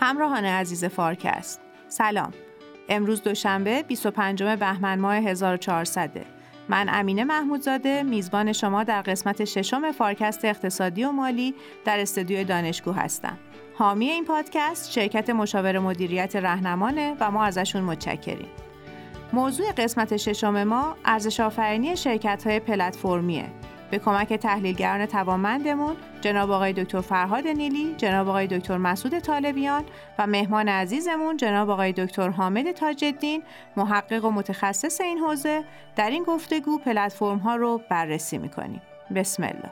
همراهان عزیز فارکست. سلام. امروز دوشنبه 25 بهمن ماه 1400 من امینه محمودزاده میزبان شما در قسمت ششم فارکست اقتصادی و مالی در استودیوی دانشگاه هستم. حامی این پادکست شرکت مشاور مدیریت رهنمانه و ما ازشون متشکریم. موضوع قسمت ششم ما ارزش آفرینی شرکت های پلتفرمیه. به کمک تحلیلگران توانمندمون جناب آقای دکتر فرهاد نیلی، جناب آقای دکتر مسعود طالبیان و مهمان عزیزمون جناب آقای دکتر حامد تاجدین محقق و متخصص این حوزه در این گفتگو پلتفرم ها رو بررسی می‌کنیم. بسم الله.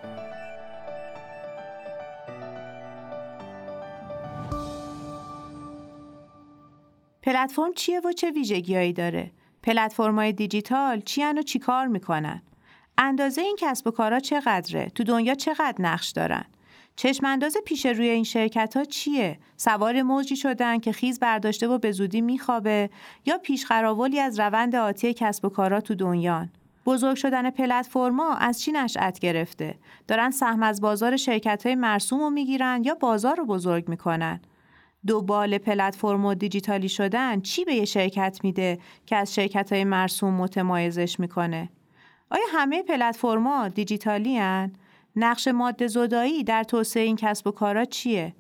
پلتفرم چیه و چه ویژگیهایی داره؟ پلتفرم‌های دیجیتال چی و چیکار می‌کنن؟ اندازه این کسب و کارا چقدره؟ تو دنیا چقدر نقش دارن؟ چشم انداز پیش روی این شرکت ها چیه؟ سوار موجی شدن که خیز برداشته و به زودی میخوابه یا پیشقراولی از روند آتی کسب و کارا تو دنیان؟ بزرگ شدن پلتفرما از چی نشأت گرفته؟ دارن سهم از بازار شرکت های مرسوم رو می‌گیرن یا بازار رو بزرگ می‌کنن؟ دو بال پلتفرم و دیجیتالی شدن چی به یه شرکت میده که از شرکت های مرسوم متمایزش می‌کنه؟ آیا همه پلتفرما دیجیتالی هن؟ نقش ماده زدایی در توسعه این کسب و کارا چیه؟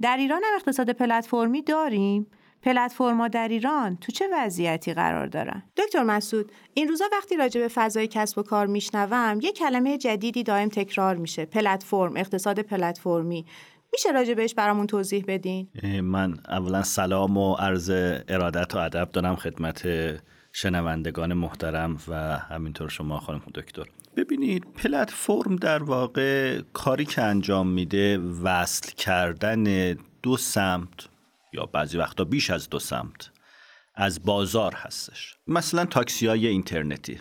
در ایران هم اقتصاد پلتفرمی داریم؟ پلتفرما در ایران تو چه وضعیتی قرار دارن؟ دکتر مسعود این روزا وقتی راجع به فضای کسب و کار میشنوم یه کلمه جدیدی دائم تکرار میشه پلتفرم اقتصاد پلتفرمی میشه راجع بهش برامون توضیح بدین من اولا سلام و عرض ارادت و ادب دارم خدمت شنوندگان محترم و همینطور شما خانم دکتر. ببینید پلتفرم در واقع کاری که انجام میده وصل کردن دو سمت یا بعضی وقتا بیش از دو سمت از بازار هستش. مثلا تاکسی های اینترنتی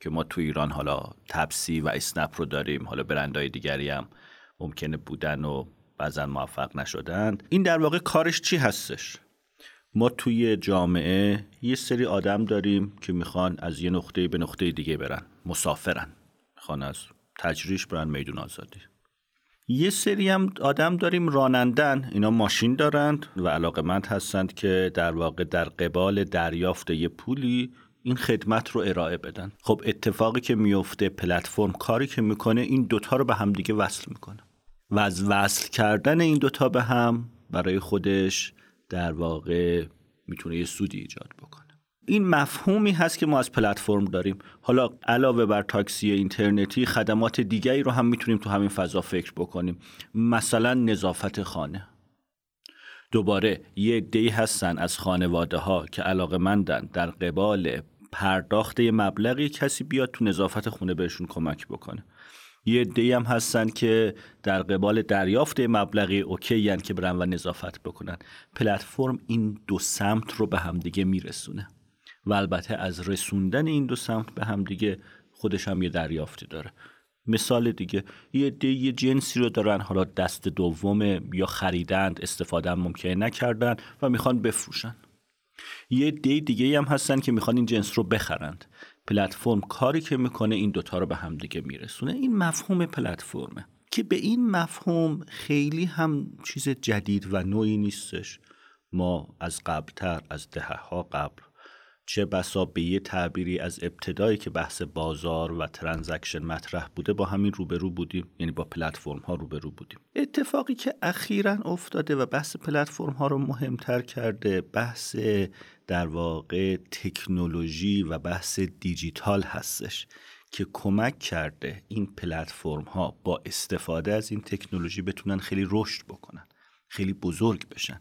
که ما تو ایران حالا تپسی و اسنپ رو داریم حالا برندهای دیگری هم ممکنه بودن و بعضا موفق نشدند این در واقع کارش چی هستش؟ ما توی جامعه یه سری آدم داریم که می‌خوان از یه نقطه به نقطه دیگه برن مسافرن. می‌خوان از تجریش برن میدون آزادی. یه سری هم آدم داریم رانندن اینا ماشین دارند و علاقمند هستند که در واقع در قبال دریافت یه پولی این خدمت رو ارائه بدن. خب اتفاقی که میفته پلتفرم کاری که می‌کنه این دوتا رو به هم دیگه وصل می‌کنه. و از وصل کردن این دوتا به هم برای خودش در واقع می‌تونه یه سودی ایجاد بکنه. این مفهومی هست که ما از پلتفرم داریم. حالا علاوه بر تاکسی اینترنتی خدمات دیگری رو هم می‌تونیم تو همین فضا فکر بکنیم. مثلا نظافت خانه. دوباره یه دی هستن از خانواده ها که علاقه مندن در قبال پرداخت مبلغی کسی بیاد تو نظافت خونه بهشون کمک بکنه. یه دی هم هستن که در قبال دریافت مبلغی اوکی که برن و نظافت بکنن. پلتفرم این دو سمت رو به همدیگه میرسونه و البته از رسوندن این دو سمت به همدیگه خودش هم یه دریافتی داره. مثال دیگه یه دی یه جنسی رو دارن حالا دست دوم یا خریدند استفاده هم ممکنه نکردن و می‌خوان بفروشن. یه دی دیگه هم هستن که می‌خوان این جنس رو بخرند. پلتفرم کاری که می‌کنه این دوتا رو به هم دیگه میرسونه. این مفهوم پلتفرمه که به این مفهوم خیلی هم چیز جدید و نوعی نیستش. ما از قبلتر از دهه ها قبل چه بسا به یه تعبیری از ابتدایی که بحث بازار و ترانزکشن مطرح بوده با همین روبرو بودیم یعنی با پلتفرم ها روبرو بودیم. اتفاقی که اخیرا افتاده و بحث پلتفرم ها رو مهمتر کرده بحث در واقع تکنولوژی و بحث دیجیتال هستش که کمک کرده این پلتفرم ها با استفاده از این تکنولوژی بتونن خیلی رشد بکنن خیلی بزرگ بشن.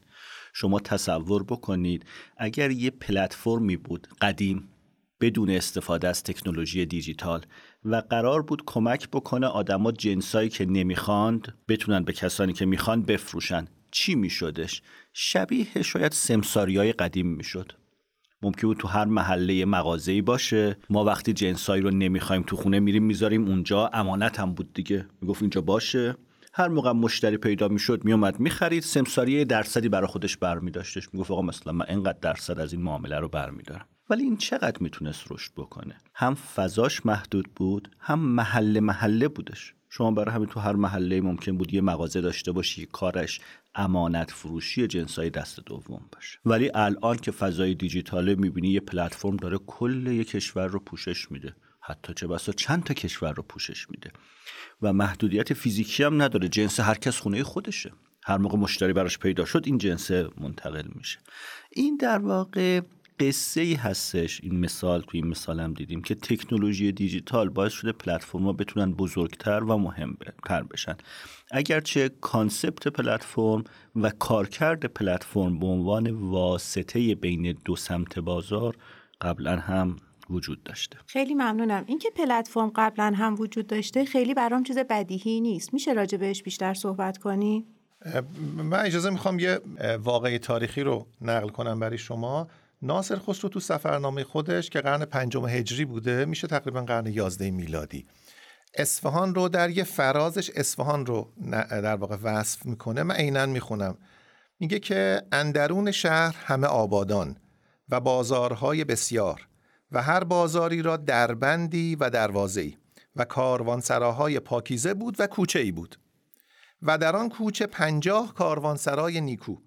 شما تصور بکنید اگر یه پلتفرمی بود قدیم بدون استفاده از تکنولوژی دیجیتال و قرار بود کمک بکنه آدما جنسایی که نمی‌خواند بتونن به کسانی که می‌خوان بفروشن چی میشدش؟ شبیه شاید سمساری های قدیم می‌شد. ممکن بود تو هر محله مغازه‌ای باشه. ما وقتی جنسایی رو نمی‌خوایم تو خونه میریم می‌ذاریم اونجا. امانت هم بود دیگه. می‌گفت اینجا باشه. هر موقع مشتری پیدا می‌شد میومد می‌خرید. سمساری درصدی برای خودش برمیداشتش. می‌گفت آقا مثلا من اینقدر درصد از این معامله رو برمیدارم. ولی این چقدر می‌تونست رشد بکنه؟ هم فضاش محدود بود هم محله محله بودش. شما برای همین تو هر محله ممکن بود یه مغازه داشته باشی کارش. امانت فروشی جنسای دست دوم باشه. ولی الان که فضای دیجیتاله می‌بینی یه پلتفرم داره کل یه کشور رو پوشش میده. حتی چه بسا چند تا کشور رو پوشش میده. و محدودیت فیزیکی هم نداره. جنس هر کس خونه خودشه. هر موقع مشتری براش پیدا شد این جنس منتقل میشه. این در واقع قصه ای هستش. این مثال توی این مثال هم دیدیم که تکنولوژی دیجیتال باعث شده پلتفرم ها بتونن بزرگتر و مهمتر بشن. اگرچه concept پلتفرم و کارکرد پلتفرم به عنوان واسطه بین دو سمت بازار قبلا هم وجود داشته. خیلی ممنونم. اینکه پلتفرم قبلا هم وجود داشته خیلی برام چیز بدیهی نیست. میشه راجع بهش بیشتر صحبت کنی؟ من اجازه می‌خوام یه واقعی تاریخی رو نقل کنم برای شما. ناصر خسرو تو سفرنامه خودش که قرن پنجم هجری بوده میشه تقریبا قرن یازده میلادی. اصفهان رو در یه فرازش اصفهان رو در واقع وصف می‌کنه. من عینا می‌خونم. میگه که اندرون شهر همه آبادان و بازارهای بسیار و هر بازاری را دربندی و دروازه‌ای و کاروانسراهای پاکیزه بود و کوچه ای بود و در آن کوچه پنجاه کاروانسرای نیکو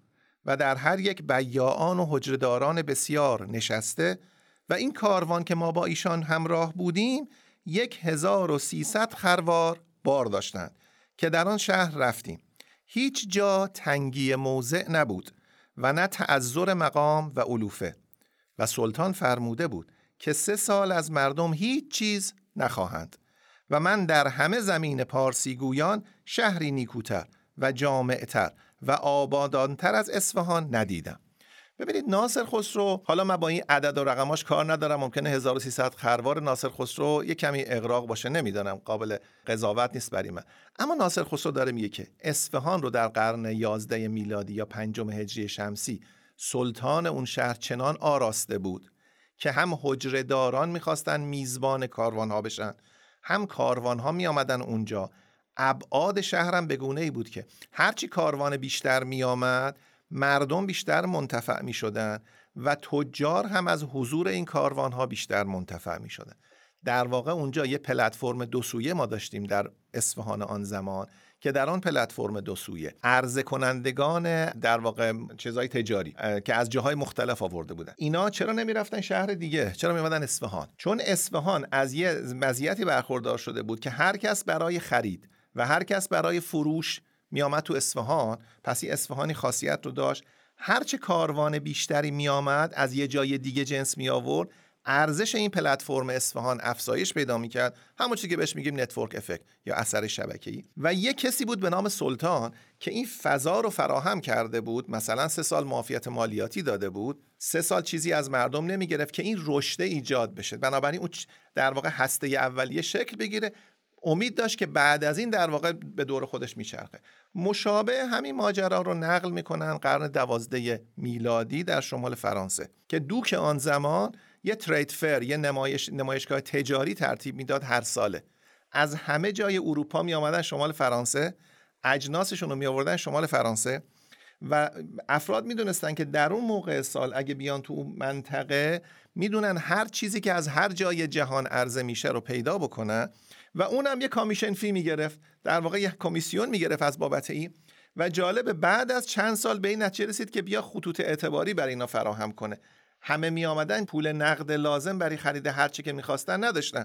و در هر یک بیاعان و حجرداران بسیار نشسته و این کاروان که ما با ایشان همراه بودیم یک هزار و سیصد خروار بار داشتند که در آن شهر رفتیم. هیچ جا تنگی موضع نبود و نه تعذر مقام و علوفه. و سلطان فرموده بود که سه سال از مردم هیچ چیز نخواهند و من در همه زمین پارسیگویان شهری نیکوتر و جامعتر و آبادانتر از اصفهان ندیدم. ببینید ناصر خسرو حالا من با این عدد و رقماش کار ندارم. ممکنه 1300 خروار ناصر خسرو یه کمی اغراق باشه نمی‌دانم قابل قضاوت نیست برای من. اما ناصر خسرو داره میگه که اصفهان رو در قرن 11 میلادی یا پنجم هجری شمسی سلطان اون شهر چنان آراسته بود که هم حجره داران می‌خواستن میزبان کاروان ها بشن هم کاروان ها می اونجا ابعاد شهرم به گونه ای بود که هرچی کاروان بیشتر می آمد مردم بیشتر منتفع می شدن و تجار هم از حضور این کاروان ها بیشتر منتفع می شدن در واقع اونجا یه پلتفرم دو سویه ما داشتیم در اصفهان آن زمان که در آن پلتفرم دو سویه. عرضه کنندگان در واقع چیزای تجاری که از جاهای مختلف آورده بودن. اینا چرا نمی‌رفتن شهر دیگه؟ چرا میمدن اصفهان؟ چون اصفهان از یه مزیتی برخوردار شده بود که هر کس برای خرید و هر کس برای فروش میآمد تو اصفهان پس این اصفهانی خاصیت رو داشت. هرچه کاروان بیشتری میآمد از یه جای دیگه جنس می آورد ارزش این پلتفرم اصفهان افزایش پیدا می‌کرد. همون چیزی که بهش میگیم network effect یا اثر شبکه‌ای. و یه کسی بود به نام سلطان که این فضا رو فراهم کرده بود. مثلا سه سال معافیت مالیاتی داده بود. سه سال چیزی از مردم نمی‌گرفت که این رشد ایجاد بشه. بنابراین اون در واقع هسته اولیه شکل بگیره. امید داشت که بعد از این در واقع به دور خودش میچرخه. مشابه همین ماجرا رو نقل می‌کنن قرن دوازده میلادی در شمال فرانسه که دوک آن زمان یه ترید فر یه نمایش، نمایشگاه تجاری ترتیب می‌داد هر ساله. از همه جای اروپا می آمدن شمال فرانسه اجناسشون رو می آوردن شمال فرانسه و افراد می‌دونستن که در اون موقع سال اگه بیان تو منطقه می‌دونن هر چیزی که از هر جای جهان عرضه میشه رو پیدا بکنن. و اونم یه کامیشن فی می‌گرفت در واقع یه کمیسیون می‌گرفت از بابت این و جالب بعد از چند سال به این نتیجه رسید که بیا خطوط اعتباری برای اینا فراهم کنه. همه می آمدن پول نقد لازم برای خرید هرچی که می‌خواستن نداشتن.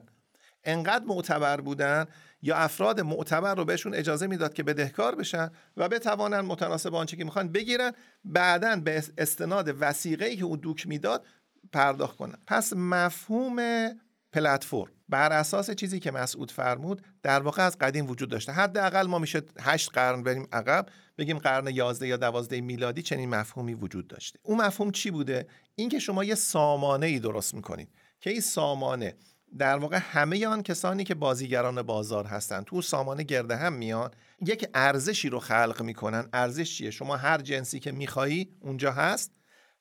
انقدر معتبر بودن یا افراد معتبر رو بهشون اجازه می‌داد که بدهکار بشن و بتوانن متناسب آنچه که می‌خوان بگیرن بعدا به استناد وسیقه که او دوک می‌داد پرداخت کنن. پس مفهوم پلتفرم. بر اساس چیزی که مسعود فرمود در واقع از قدیم وجود داشته. حداقل ما میشه هشت قرن بریم عقب بگیم قرن 11 یا 12 میلادی چنین مفهومی وجود داشته. اون مفهوم چی بوده؟ اینکه شما یه سامانه ای درست می‌کنید. که این سامانه در واقع همه آن کسانی که بازیگران بازار هستند تو سامانه گرده هم میان یک ارزشی رو خلق می‌کنن. ارزش چیه؟ شما هر جنسی که میخوایی اونجا هست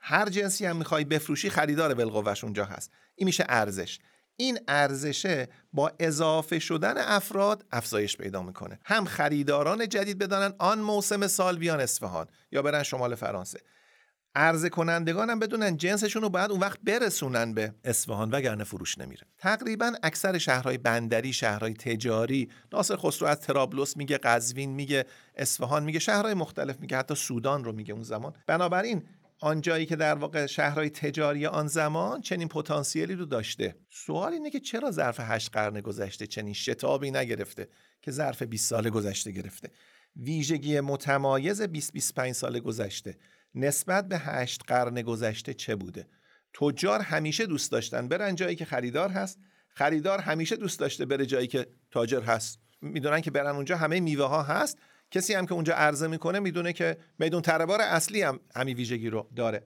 هر جنسی هم می‌خوای بفروشی خریدار بالقوهش اونجا هست. این میشه ارزش. این ارزشه با اضافه شدن افراد افزایش پیدا می‌کنه. هم خریداران جدید بدانن آن موسم سال بیان اصفهان یا برن شمال فرانسه. عرضه کنندگان هم بدونن جنسشون رو باید اون وقت برسونن به اصفهان وگرنه فروش نمیره. تقریبا اکثر شهرهای بندری شهرهای تجاری ناصر خسرو از ترابلس میگه قزوین میگه اصفهان میگه شهرهای مختلف میگه حتی سودان رو میگه اون زمان. بنابراین آنجایی که در واقع شهرهای تجاری آن زمان چنین پتانسیلی رو داشته. سوال اینه که چرا ظرف هشت قرن گذشته چنین شتابی نگرفته که ظرف 20 سال گذشته گرفته؟ ویژگی متمایز 20 25 سال گذشته نسبت به هشت قرن گذشته چه بوده؟ تجار همیشه دوست داشتن برن جایی که خریدار هست. خریدار همیشه دوست داشته بره جایی که تاجر هست. می‌دونن که برن اونجا همه میوه ها هست. کسی هم که اونجا عرضه می‌کنه می‌دونه که میدون تربار اصلی هم همین ویژگی رو داره.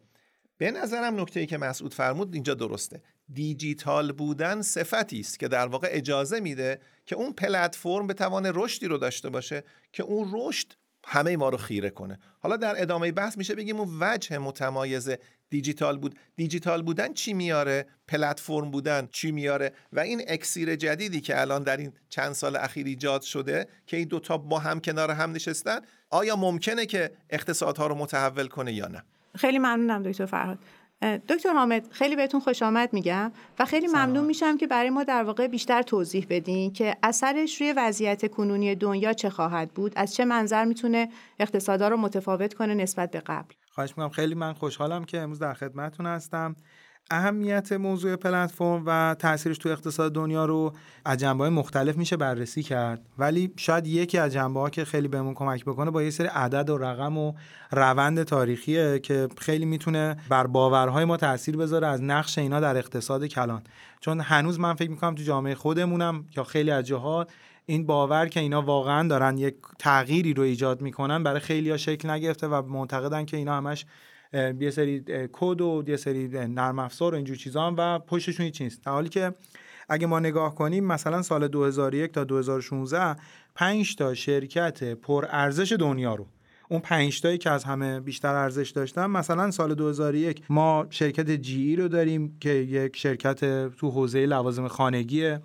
به نظرم نکته ای که مسعود فرمود اینجا درسته. دیجیتال بودن صفتی است که در واقع اجازه میده که اون پلتفرم بتوانه رشدی رو داشته باشه که اون رشد همه ما رو خیره کنه. حالا در ادامه بحث میشه بگیم اون وجه متمایز دیجیتال بود. دیجیتال بودن چی میاره؟ پلتفرم بودن چی میاره؟ و این اکسیر جدیدی که الان در این چند سال اخیر ایجاد شده که این دوتا با هم کنار هم نشستن آیا ممکنه که اقتصادها رو متحول کنه یا نه؟ خیلی ممنونم دکتر فرهاد. دکتر حامد خیلی بهتون خوش آمد میگم و خیلی ممنون میشم که برای ما در واقع بیشتر توضیح بدین که اثرش روی وضعیت کنونی دنیا چه خواهد بود از چه منظر می‌تونه اقتصادا رو متفاوت کنه نسبت به قبل. خواهش می‌کنم. خیلی من خوشحالم که امروز در خدمتتون هستم. اهمیت موضوع پلتفرم و تاثیرش تو اقتصاد دنیا رو از جنبه مختلف میشه بررسی کرد. ولی شاید یکی از جنبه ها که خیلی بهمون کمک بکنه با یه سری عدد و رقم و روند تاریخیه که خیلی می‌تونه بر باورهای ما تاثیر بذاره از نقش اینا در اقتصاد کلان. چون هنوز من فکر می‌کنم تو جامعه خودمونم یا خیلی از جاها این باور که اینا واقعا دارن یک تغییری رو ایجاد می‌کنن برای خیلی ها شکل نگرفته و معتقدن که اینا همش یه سری کد و یه سری نرم افزار و اینجور چیزا هم و پشتشون هیچ نیست. در حالی که اگه ما نگاه کنیم مثلا سال 2001 تا 2016 5 تا شرکت پر ارزش دنیا رو اون 5 تایی که از همه بیشتر ارزش داشتن مثلا سال 2001 ما شرکت جی ای رو داریم که یک شرکت تو حوزه لوازم خانگیه.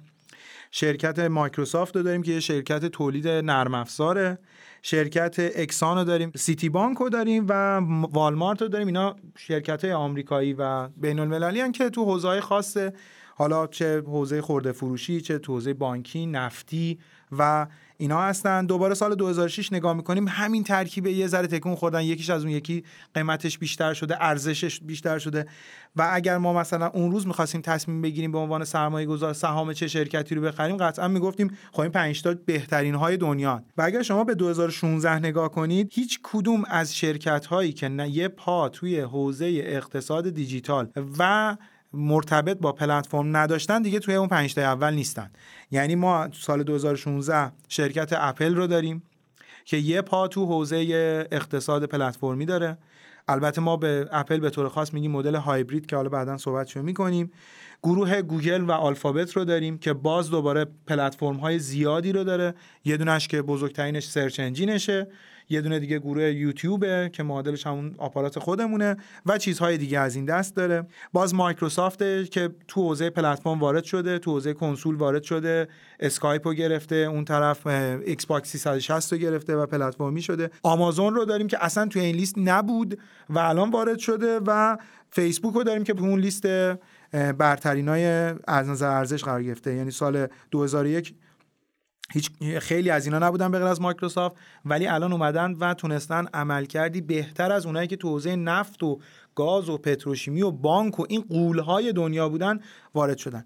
شرکت مایکروسافت رو داریم که یه شرکت تولید نرم افزاره. شرکت اکسان رو داریم سیتی بانک رو داریم و والمارت رو داریم. اینا شرکت آمریکایی و بین المللی که تو حوزه خاص حالا چه حوزه خورده فروشی چه تو حوزه بانکی نفتی و اینا هستن. دوباره سال 2006 نگاه می‌کنیم همین ترکیب یه ذره تکون خوردن یکیش از اون یکی قیمتش بیشتر شده ارزشش بیشتر شده. و اگر ما مثلا اون روز می‌خواستیم تصمیم بگیریم به عنوان سرمایه گذار سهام چه شرکتی رو بخریم قطعا می‌گفتیم خب این 5 تا بهترین های دنیا و اگر شما به 2016 نگاه کنید هیچ کدوم از شرکت هایی که نه یه پا توی حوزه اقتصاد دیجیتال و مرتبط با پلتفرم نداشتن دیگه توی اون پنج تا اول نیستن. یعنی ما سال 2016 شرکت اپل رو داریم که یه پا تو حوزه اقتصاد پلتفرمی داره. البته ما به اپل به طور خاص میگیم مدل هایبرید که حالا بعدا صحبتشو می‌کنیم. گروه گوگل و آلفابت رو داریم که باز دوباره پلتفرم های زیادی رو داره. یه دونش که بزرگترینش search engine شه. یه دونه دیگه گروه یوتیوبه که معادلش همون آپارات خودمونه و چیزهای دیگه از این دست داره. باز مایکروسافت که تو حوزه پلتفرم وارد شده تو حوزه کنسول وارد شده اسکایپ رو گرفته اون طرف Xbox 360 رو گرفته و پلتفرمی شده. آمازون رو داریم که اصلا تو این لیست نبود و الان وارد شده و فیسبوک رو داریم که به اون لیست برترین های از نظر ارزش قرار گرفته. یعنی سال 2001 هیچ خیلی از اینا نبودن به غیر از مایکروسافت ولی الان اومدن و تونستن عمل کردی بهتر از اونایی که تو حوزه نفت و گاز و پتروشیمی و بانک و این قولهای دنیا بودن وارد شدن.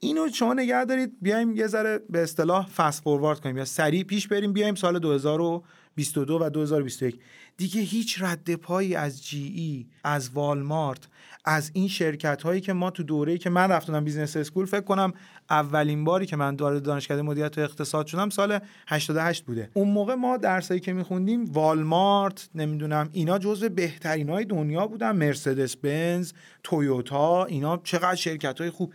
اینو شما نگه دارید بیایم یه ذره به اصطلاح فست فوروارد کنیم. یا سریع پیش بریم بیایم سال 2022 و 2021 دیگه هیچ رد پایی از GE از والمارت از این شرکت هایی که ما تو دوره‌ای که من رفتم business school فکر کنم اولین باری که من وارد دانشکده مدیریت و اقتصاد شدم سال 88 بوده. اون موقع ما درسایی که میخوندیم والمارت نمی‌دونم اینا جزو بهترین های دنیا بودن. مرسدس بنز تویوتا اینا چقدر شرکت های خوب.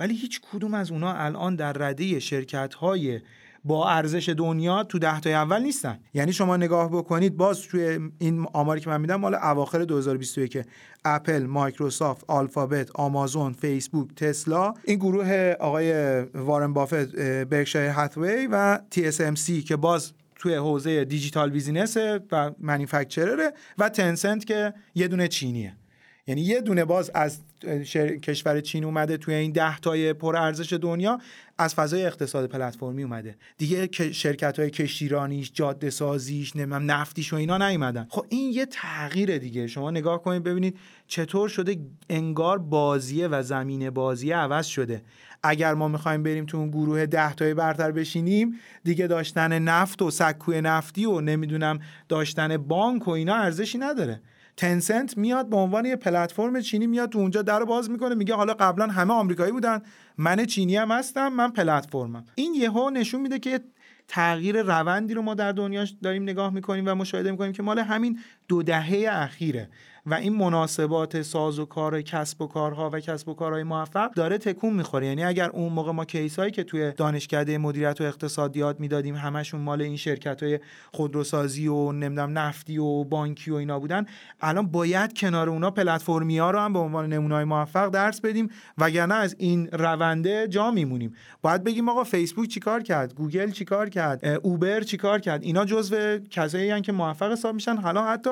ولی هیچ کدوم از اونا الان در رده شرکت های با ارزش دنیا تو ده تا اول نیستن. یعنی شما نگاه بکنید باز توی این آماری که من میدم مال اواخر 2021 اپل مایکروسافت آلفابت آمازون فیسبوک تسلا این گروه آقای وارن بافت برکشایر هاتوی و TSMC که باز توی حوزه digital business و manufacturer ه و Tencent که یه دونه چینیه. یعنی یه دونه باز از کشور چین اومده توی این ده تای پر ارزش دنیا از فضای اقتصاد پلتفرمی اومده. دیگه شرکت های کشتیرانیش جاده سازیش نمی‌دونم نفتیش و اینا نیومدن. خب این یه تغییره دیگه. شما نگاه کنید ببینید چطور شده انگار بازیه و زمین بازیه عوض شده. اگر ما می‌خوایم بریم تو اون گروه ده تای برتر بشینیم دیگه داشتن نفت و سکوی نفتی و نمی‌دونم داشتن بانک و اینا ارزشی نداره. تنسنت میاد به عنوان یه پلتفرم چینی میاد تو اونجا در باز می‌کنه میگه حالا قبلا همه آمریکایی بودن من چینی هم هستم من پلتفرمم. این یهو نشون میده که تغییر روندی رو ما در دنیا داریم نگاه می‌کنیم و مشاهده می‌کنیم که مال همین دو دهه اخیره. و این مناسبات ساز و کار کسب و کارها و کسب و کارهای موفق داره تکون می‌خوره. یعنی اگر اون موقع ما کیس که توی دانشکده مدیریت و اقتصادیات می‌دادیم همشون مال این شرکت های خودروسازی و نمی‌دونم نفتی و بانکی و اینا بودن الان باید کنار اونا پلتفرمی ها رو هم به عنوان نمونه های موفق درس بدیم وگرنه از این رونده جا میمونیم. باید بگیم آقا فیسبوک چیکار کرد؟ گوگل چیکار کرد؟ اوبر چیکار کرد؟ اینا جزو کسایی که موفق حساب میشن. حالا حتی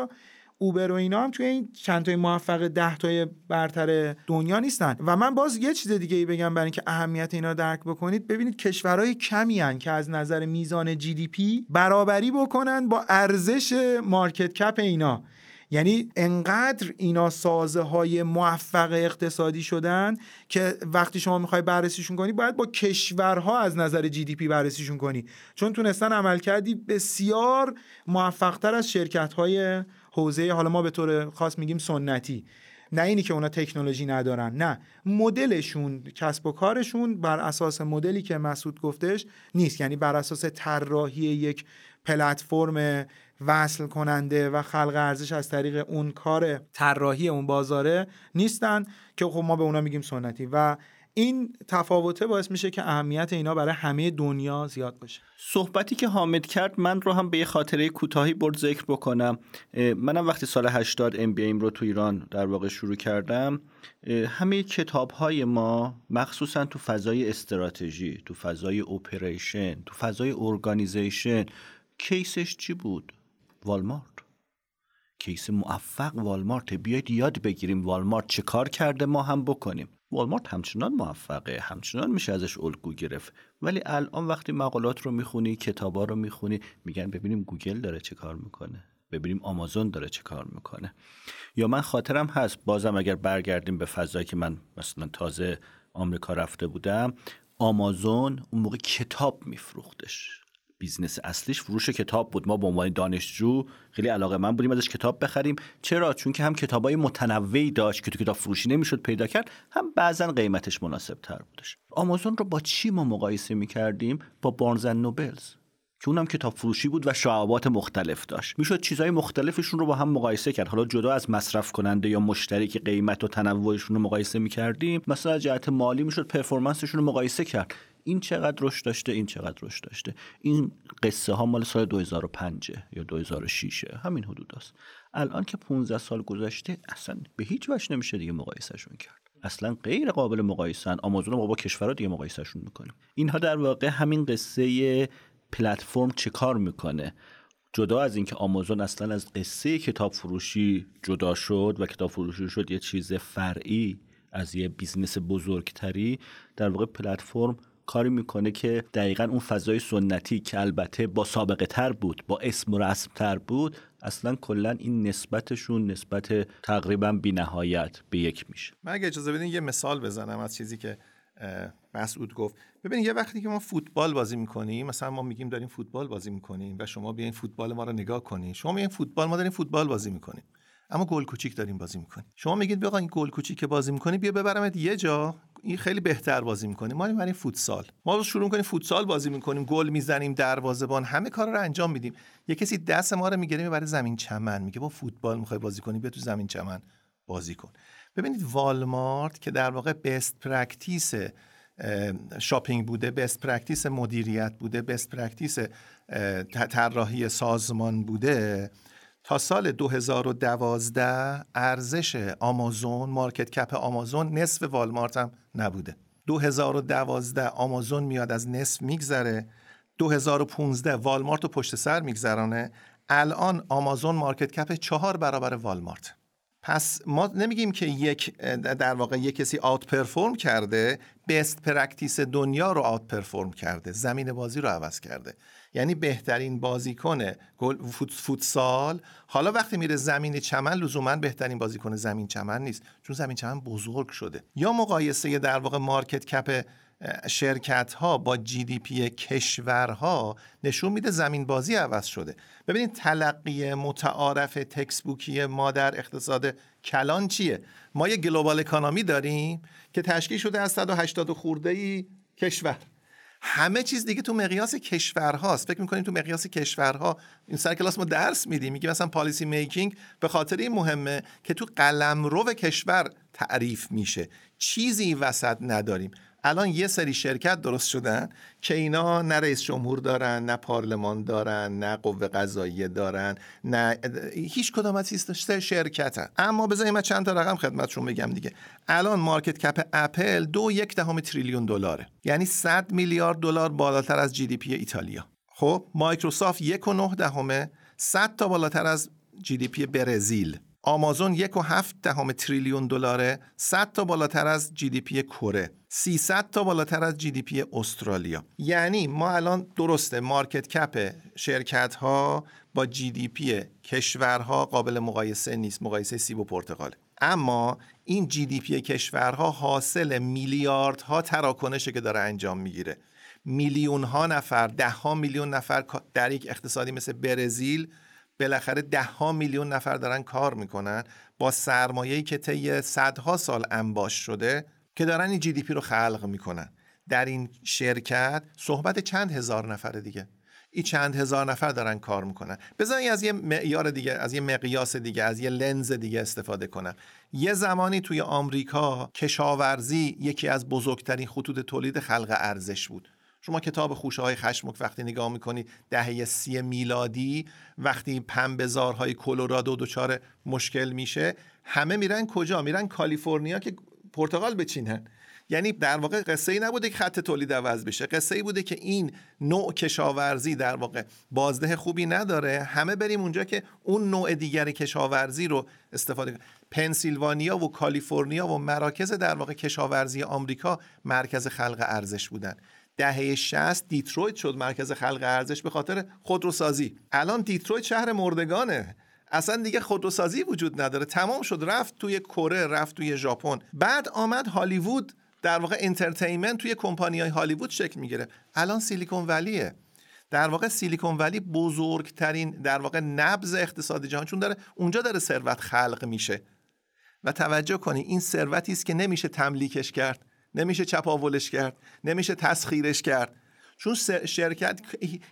اوبر و اینا هم توی این چند تای موفق ده تای برتر دنیا نیستن. و من باز یه چیز دیگه ای بگم برای اینکه اهمیت اینا درک بکنید. ببینید کشورهای کمی هن که از نظر میزان GDP برابری بکنن با ارزش market cap اینا. یعنی انقدر اینا سازه های موفق اقتصادی شدن که وقتی شما می‌خوای بررسیشون کنی باید با کشورها از نظر جی دی پی بررسیشون کنی. چون تونستن عمل کردی بسیار موفقتر از شرکت های حوزه حالا ما به طور خاص میگیم سنتی. نه اینی که اونا تکنولوژی ندارن نه. مدلشون کسب و کارشون بر اساس مدلی که مسعود گفتش نیست. یعنی بر اساس طراحی یک پلتفرم وصل کننده و خلق ارزش از طریق اون کار طراحی اون بازاره نیستن که خب ما به اونا میگیم سنتی. و این تفاوته باعث میشه که اهمیت اینا برای همه دنیا زیاد باشه. صحبتی که حامد کرد من رو هم به یه خاطره کوتاهی برد ذکر بکنم. منم وقتی سال 80 MBA رو تو ایران در واقع شروع کردم همه کتاب های ما مخصوصا تو فضای استراتژی تو فضای operation تو فضای organization case ش چی بود؟ والمارت. case موفق والمارت. بیاید یاد بگیریم والمارت چه کار کرده ما هم بکنیم. والمارت همچنان موفقه. همچنان میشه ازش الگو گرفت. ولی الان وقتی مقالات رو می‌خونی کتابا رو می‌خونی میگن ببینیم گوگل داره چه کار می‌کنه. ببینیم آمازون داره چه کار می‌کنه. یا من خاطرم هست بازم اگر برگردیم به فضایی که من مثلا تازه آمریکا رفته بودم آمازون اون موقع کتاب میفروختش. business اصلیش فروش کتاب بود. ما به عنوان دانشجو خیلی علاقه‌مند بودیم ازش کتاب بخریم. چرا؟ چون که هم کتابای متنوعی داشت که تو کتاب فروشی نمی‌شد پیدا کرد هم بعضا قیمتش مناسب تر بودش. آمازون رو با چی ما مقایسه می‌کردیم؟ با Barnes and Nobles که اونم کتاب فروشی بود و شعبات مختلف داشت. می‌شد چیزهای مختلفشون رو با هم مقایسه کرد. حالا جدا از مصرف کننده یا مشتری که قیمت و تنوعشون رو مقایسه می‌کردیم مثلا جهت مالی می‌شد performance شون رو مقایسه کرد. این چقدر رشد داشته این چقدر رشد داشته. این قصه ها مال سال 2005 یا 2006 همین حدود است. الان که 15 سال گذشته اصلا به هیچ وجه نمیشه دیگه مقایسهشون کرد. اصلا غیر قابل مقایسن آمازون رو با کشورها دیگه مقایسهشون می‌کنیم. اینها در واقع همین قصه پلتفرم چه کار می‌کنه؟ جدا از اینکه آمازون اصلا از قصه کتاب فروشی جدا شد و کتاب فروشی شد یه چیز فرعی از یه business بزرگتری در واقع پلتفرم کاری می‌کنه که دقیقا اون فضای سنتی که البته با سابقه تر بود با اسم و رسم تر بود اصلا کلا این نسبتشون نسبت تقریبا بینهایت به یک میشه. من اگه اجازه بدین یه مثال بزنم از چیزی که مسعود گفت. ببینید یه وقتی که ما فوتبال بازی می‌کنیم مثلا ما میگیم داریم فوتبال بازی می‌کنیم و شما بیاین فوتبال ما رو نگاه کنین. شما میگین فوتبال ما داریم فوتبال بازی می‌کنیم. اما گل کوچیک داریم بازی می‌کنیم. شما میگید آقا این گل کوچیک که بازی می‌کنی بیا ببرمت یه جا. این خیلی بهتر بازی می‌کنیم ما برای فوتسال. ما رو شروع می‌کنیم فوتسال بازی می‌کنیم گل می‌زنیم دروازه‌بان همه کار رو انجام میدیم. یه کسی دست ما رو می‌گیره برای زمین چمن. میگه با فوتبال می‌خوای بازی کنی بیا تو زمین چمن بازی کن. ببینید والمارت که در واقع best practice shopping بوده best practice مدیریت بوده best practice طراحی سازمان بوده. تا سال 2012 ارزش آمازون market cap آمازون نصف والمارت هم نبوده. 2012 آمازون میاد از نصف میگذره. 2015 والمارت رو پشت سر میگذرانه. الان آمازون market cap چهار برابر والمارت. پس ما نمیگیم که یک در واقع یک کسی outperform کرده best practice دنیا رو outperform کرده زمین بازی رو عوض کرده. یعنی بهترین بازیکن فوتسال. حالا وقتی میره زمین چمن لزوما بهترین بازیکن زمین چمن نیست. چون زمین چمن بزرگ شده. یا مقایسه در واقع market cap شرکت ها با GDP کشورها نشون میده زمین بازی عوض شده. ببینید تلقی متعارف textbook ی ما در اقتصاد کلان چیه؟ ما یه global economy داریم که تشکیل شده از 180 خورده ای کشور. همه چیز دیگه تو مقیاس کشورهاست. فکر می‌کنیم تو مقیاس کشورها این سر کلاس ما درس میدیم؟ میگه مثلا پالیسی میکینگ به خاطر این مهمه که تو قلمرو کشور تعریف میشه. چیزی وسط نداریم. الان یه سری شرکت درست شدن که اینا نه رئیس جمهور دارن نه پارلمان دارن نه قوه قضاییه دارن نه هیچ کدام از چیز شرکتن. اما بذارید من چند تا رقم خدمتشون بگم دیگه. الان market cap اپل دو یک دهم تریلیون دلاره. یعنی 100 میلیارد دلار بالاتر از GDP ایتالیا. خب مایکروسافت یک و نه دهمه 100 تا بالاتر از GDP برزیل. آمازون یک و هفت دهم تریلیون دلاره 100 تا بالاتر از GDP کره 300 تا بالاتر از GDP استرالیا. یعنی ما الان درسته market cap شرکت ها با GDP کشورها قابل مقایسه نیست مقایسه سیب و پرتقال اما این GDP کشورها حاصل میلیاردها تراکنشه که داره انجام می‌گیره. میلیون ها نفر ده ها میلیون نفر در یک اقتصادی مثل برزیل بالاخره ده ها میلیون نفر دارن کار می‌کنن با سرمایه‌ای که طی صدها سال انباشت شده که دارن این GDP رو خلق می‌کنن. در این شرکت صحبت چند هزار نفر دیگه. این چند هزار نفر دارن کار می‌کنن. بذارید از یه معیار دیگه از یه مقیاس دیگه از یه لنز دیگه استفاده کنم. یه زمانی توی آمریکا کشاورزی یکی از بزرگترین خطوط تولید خلق ارزش بود. شما کتاب خوشه های خشمک وقتی نگاه می‌کنی دهه سی میلادی وقتی پنبهزارهای کلرادو دچار مشکل میشه همه میرن کجا؟ میرن کالیفرنیا که پرتغال بچینن. یعنی در واقع قصه ای نبوده که خط تولید عوض بشه. قصه ای بوده که این نوع کشاورزی در واقع بازده خوبی نداره. همه بریم اونجا که اون نوع دیگر کشاورزی رو استفاده کنیم. پنسیلوانیا و کالیفرنیا و مراکز در واقع کشاورزی آمریکا مرکز خلق ارزش بودن. دهه 60 دیترویت شد مرکز خلق ارزش به خاطر خودروسازی. الان دیترویت شهر مردگانه. اصلا دیگه خودروسازی وجود نداره. تمام شد رفت توی کره رفت توی ژاپن. بعد آمد هالیوود در واقع entertainment توی کمپانی های هالیوود شکل می‌گیره. الان سیلیکون ولیه. در واقع سیلیکون ولی بزرگترین در واقع نبض اقتصاد جهان چون داره اونجا داره ثروت خلق میشه. و توجه کنی این ثروتی است که نمیشه تملیکش کرد. نمیشه چپاولش کرد نمیشه تسخیرش کرد. چون شرکت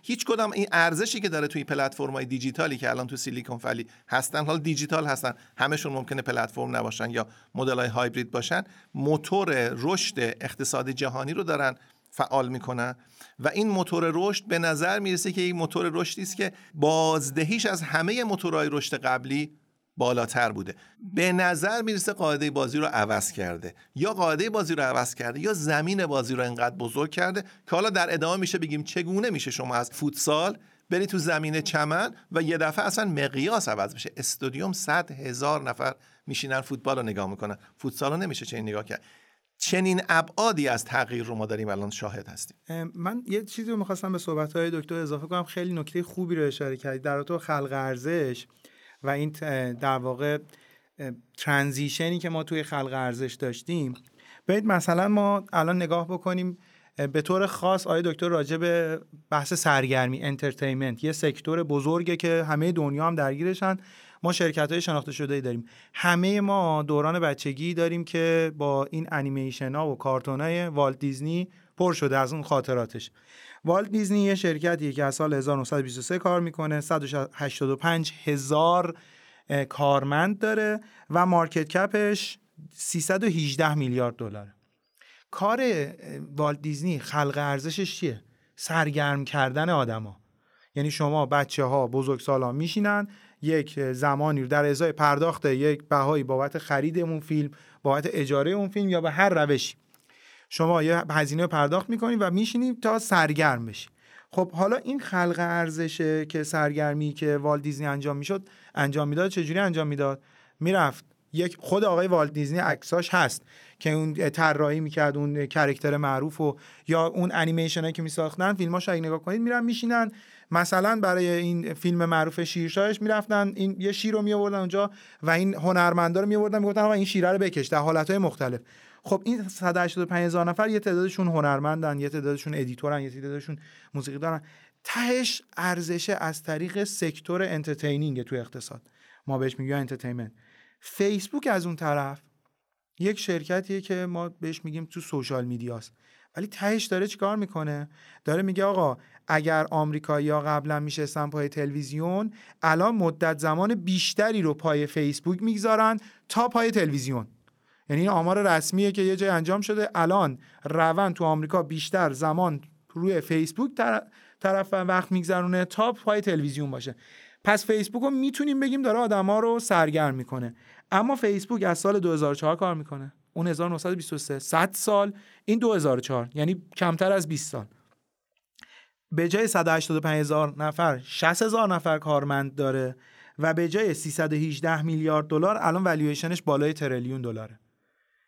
هیچ کدام این ارزشی که داره توی های دیجیتالی که الان تو سیلیکون ولی هستن حالا دیجیتال هستن همشون ممکنه پلتفرم نباشن یا مدل های هایبرید باشن موتور رشد اقتصاد جهانی رو دارن فعال می‌کنن و این موتور رشد به نظر می‌رسه که این موتور رشدی است که بازدهیش از همه موتورهای رشد قبلی بالاتر بوده. به نظر می‌رسه قاعده بازی رو عوض کرده. یا قاعده بازی رو عوض کرده یا زمین بازی رو انقدر بزرگ کرده که حالا در ادامه میشه بگیم چگونه میشه شما از فوتسال بری تو زمین چمن و یه دفعه اصلا مقیاس عوض بشه. استودیوم صد هزار نفر میشینن فوتبال رو نگاه می‌کنن. فوتسال رو نمیشه چنین نگاه کرد. چنین ابعادی از تغییر رو ما داریم الان شاهد هستیم. من یه چیزی رو می‌خواستم به صحبت های دکتر اضافه کنم. خیلی نکته خوبی رو اشاره کردید در تو خلق ارزش و این در واقع transition ی که ما توی خلق ارزش داشتیم. باید مثلا ما الان نگاه بکنیم به طور خاص آقای دکتر راجع به بحث سرگرمی entertainment یه sector بزرگه که همه دنیا هم درگیرشن. ما شرکت های شناخته شده ای داریم. همه ما دوران بچگی داریم که با این انیمیشن ها و کارتون های والت دیزنی پر شده از اون خاطراتش. والت دیزنی یه شرکتیه که از سال 1923 کار می‌کنه. 185 هزار کارمند داره و مارکت کپش 318 میلیارد دلاره. کار والت دیزنی خلق ارزشش چیه؟ سرگرم کردن آدما. یعنی شما بچه ها بزرگ سالان میشینن یک زمانی در ازای پرداخت یک بهایی بابت خرید اون فیلم بابت اجاره اون فیلم یا به هر روشی. شما یه هزینه پرداخت می‌کنید و میشینید تا سرگرم بشی. خب حالا این خلق ارزشه که سرگرمی که والت دیزنی انجام می‌شد انجام می‌داد چجوری انجام می‌داد؟ می‌رفت. یک خود آقای والت دیزنی عکساش هست که اون طراحی می‌کرد اون character معروف و یا اون انیمیشن که میساختن فیلماش اگه نگاه کنید میرن میشینن. مثلا برای این فیلم معروف شیرشاهش می‌رفتن این یه شیر رو میآوردن اونجا و این هنرمندا رو میآوردن می‌گفتن این شیره رو بکش در حالتهای مختلف. خب این 185 هزار نفر یه تعدادشون هنرمندن یه تعدادشون editor ن یه تعدادشون موسیقی دارن. تهش ارزش از طریق sector entertaining تو اقتصاد. ما بهش میگیم entertainment. فیسبوک از اون طرف یک شرکتیه که ما بهش میگیم تو social media ست. ولی تهش داره چیکار می‌کنه؟ داره میگه آقا اگر آمریکایی‌ها قبلا میشستن پای تلویزیون الان مدت زمان بیشتری رو پای فیسبوک می‌گذارن تا پای تلویزیون. یعنی این آمار رسمیه که یه جای انجام شده. الان روند تو آمریکا بیشتر زمان روی فیسبوک طرف وقت میگذرونه تا پای تلویزیون باشه. پس فیسبوک رو می‌تونیم بگیم داره آدما رو سرگرم می‌کنه. اما فیسبوک از سال 2004 کار می‌کنه. اون 1923 100 سال. این 2004 یعنی کمتر از 20 سال. به جای 185 هزار نفر 60 هزار نفر کارمند داره و به جای 318 میلیارد دلار الان والویشنش بالای تریلیون دلاره.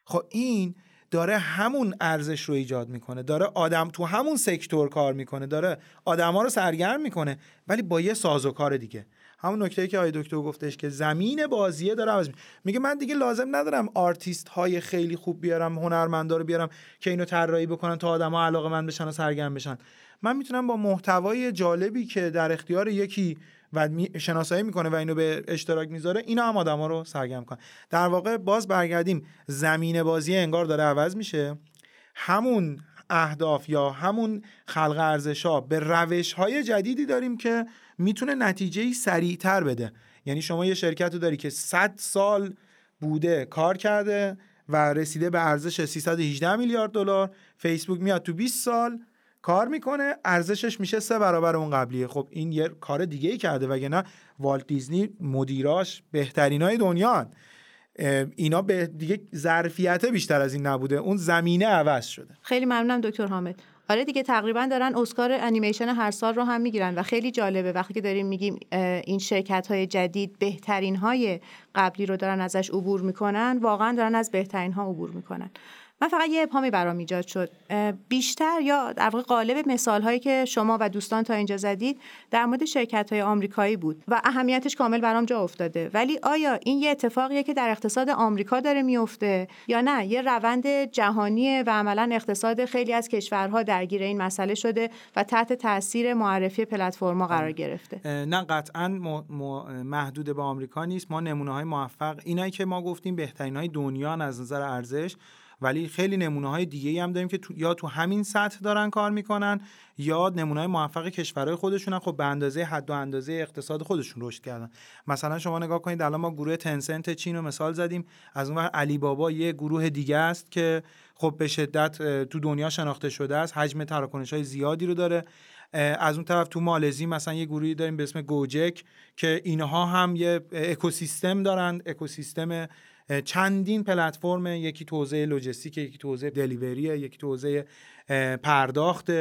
خب این داره همون ارزش رو ایجاد می‌کنه. داره آدم تو همون sector کار می‌کنه. داره آدما رو سرگرم می‌کنه ولی با یه سازوکار دیگه. همون نکته که آقای دکتر گفتش که زمین بازیه داره عوض میگه من دیگه لازم ندارم آرتیست های خیلی خوب بیارم هنرمندا رو بیارم که اینو طراحی بکنن تا آدما علاقه من بشن و سرگرم بشن. من می‌تونم با محتوای جالبی که در اختیار یکی و شناسایی می‌کنه و اینو به اشتراک می‌ذاره اینا هم آدما رو سرگرم کنه در واقع باز برگردیم زمین بازی انگار داره عوض میشه. همون اهداف یا همون خلق ارزش ها به روش های جدیدی داریم که می‌تونه نتیجه سریعتر بده. یعنی شما یه شرکت رو داری که 100 سال بوده کار کرده و رسیده به ارزش 318 میلیارد دلار فیسبوک میاد تو 20 سال کار می‌کنه ارزشش میشه سه برابر اون قبلیه. خب این یه کار دیگه ای کرده وگرنه والت دیزنی مدیراش بهترین های دنیا اینا به دیگه ظرفیت بیشتر از این نبوده. اون زمینه عوض شده. خیلی ممنونم دکتر حامد. آره دیگه تقریبا دارن اسکار انیمیشن هر سال رو هم می‌گیرن و خیلی جالبه. وقتی که داریم میگیم این شرکت های جدید بهترین های قبلی رو دارن ازش عبور می‌کنن واقعا دارن از بهترین ها عبور می‌کنن. من فقط یه ابهامی برام ایجاد شد. بیشتر یا در واقع قالب مثال هایی که شما و دوستان تا اینجا زدید در مورد شرکت های آمریکایی بود و اهمیتش کامل برام جا افتاده. ولی آیا این یه اتفاقیه که در اقتصاد آمریکا داره میفته یا نه؟ یه روند جهانیه و عملا اقتصاد خیلی از کشورها درگیر این مسئله شده و تحت تاثیر معرفی پلتفرما قرار گرفته. نه قطعا محدود به آمریکا نیست. ما نمونه های موفق اینایی که ما گفتیم بهترین های دنیا از نظر ارزش. ولی خیلی نمونه های دیگه هم داریم که تو یا تو همین سطح دارن کار می‌کنن یا نمونه های موفق کشورهای خودشون خب به اندازه حد و اندازه اقتصاد خودشون رشد کردن. مثلا شما نگاه کنید الان ما گروه تنسنت چین رو مثال زدیم. از اون علی بابا یه گروه دیگه است که خب به شدت تو دنیا شناخته شده است. حجم تراکنش های زیادی رو داره. از اون طرف تو مالزی مثلا یه گروهی داریم به اسم گوجک که اینها هم یه اکوسیستم دارن اکوسیستم چندین پلتفرم یکی توزیع لوجستیک یکی توزیع دلیوری یکی توزیع پرداخت.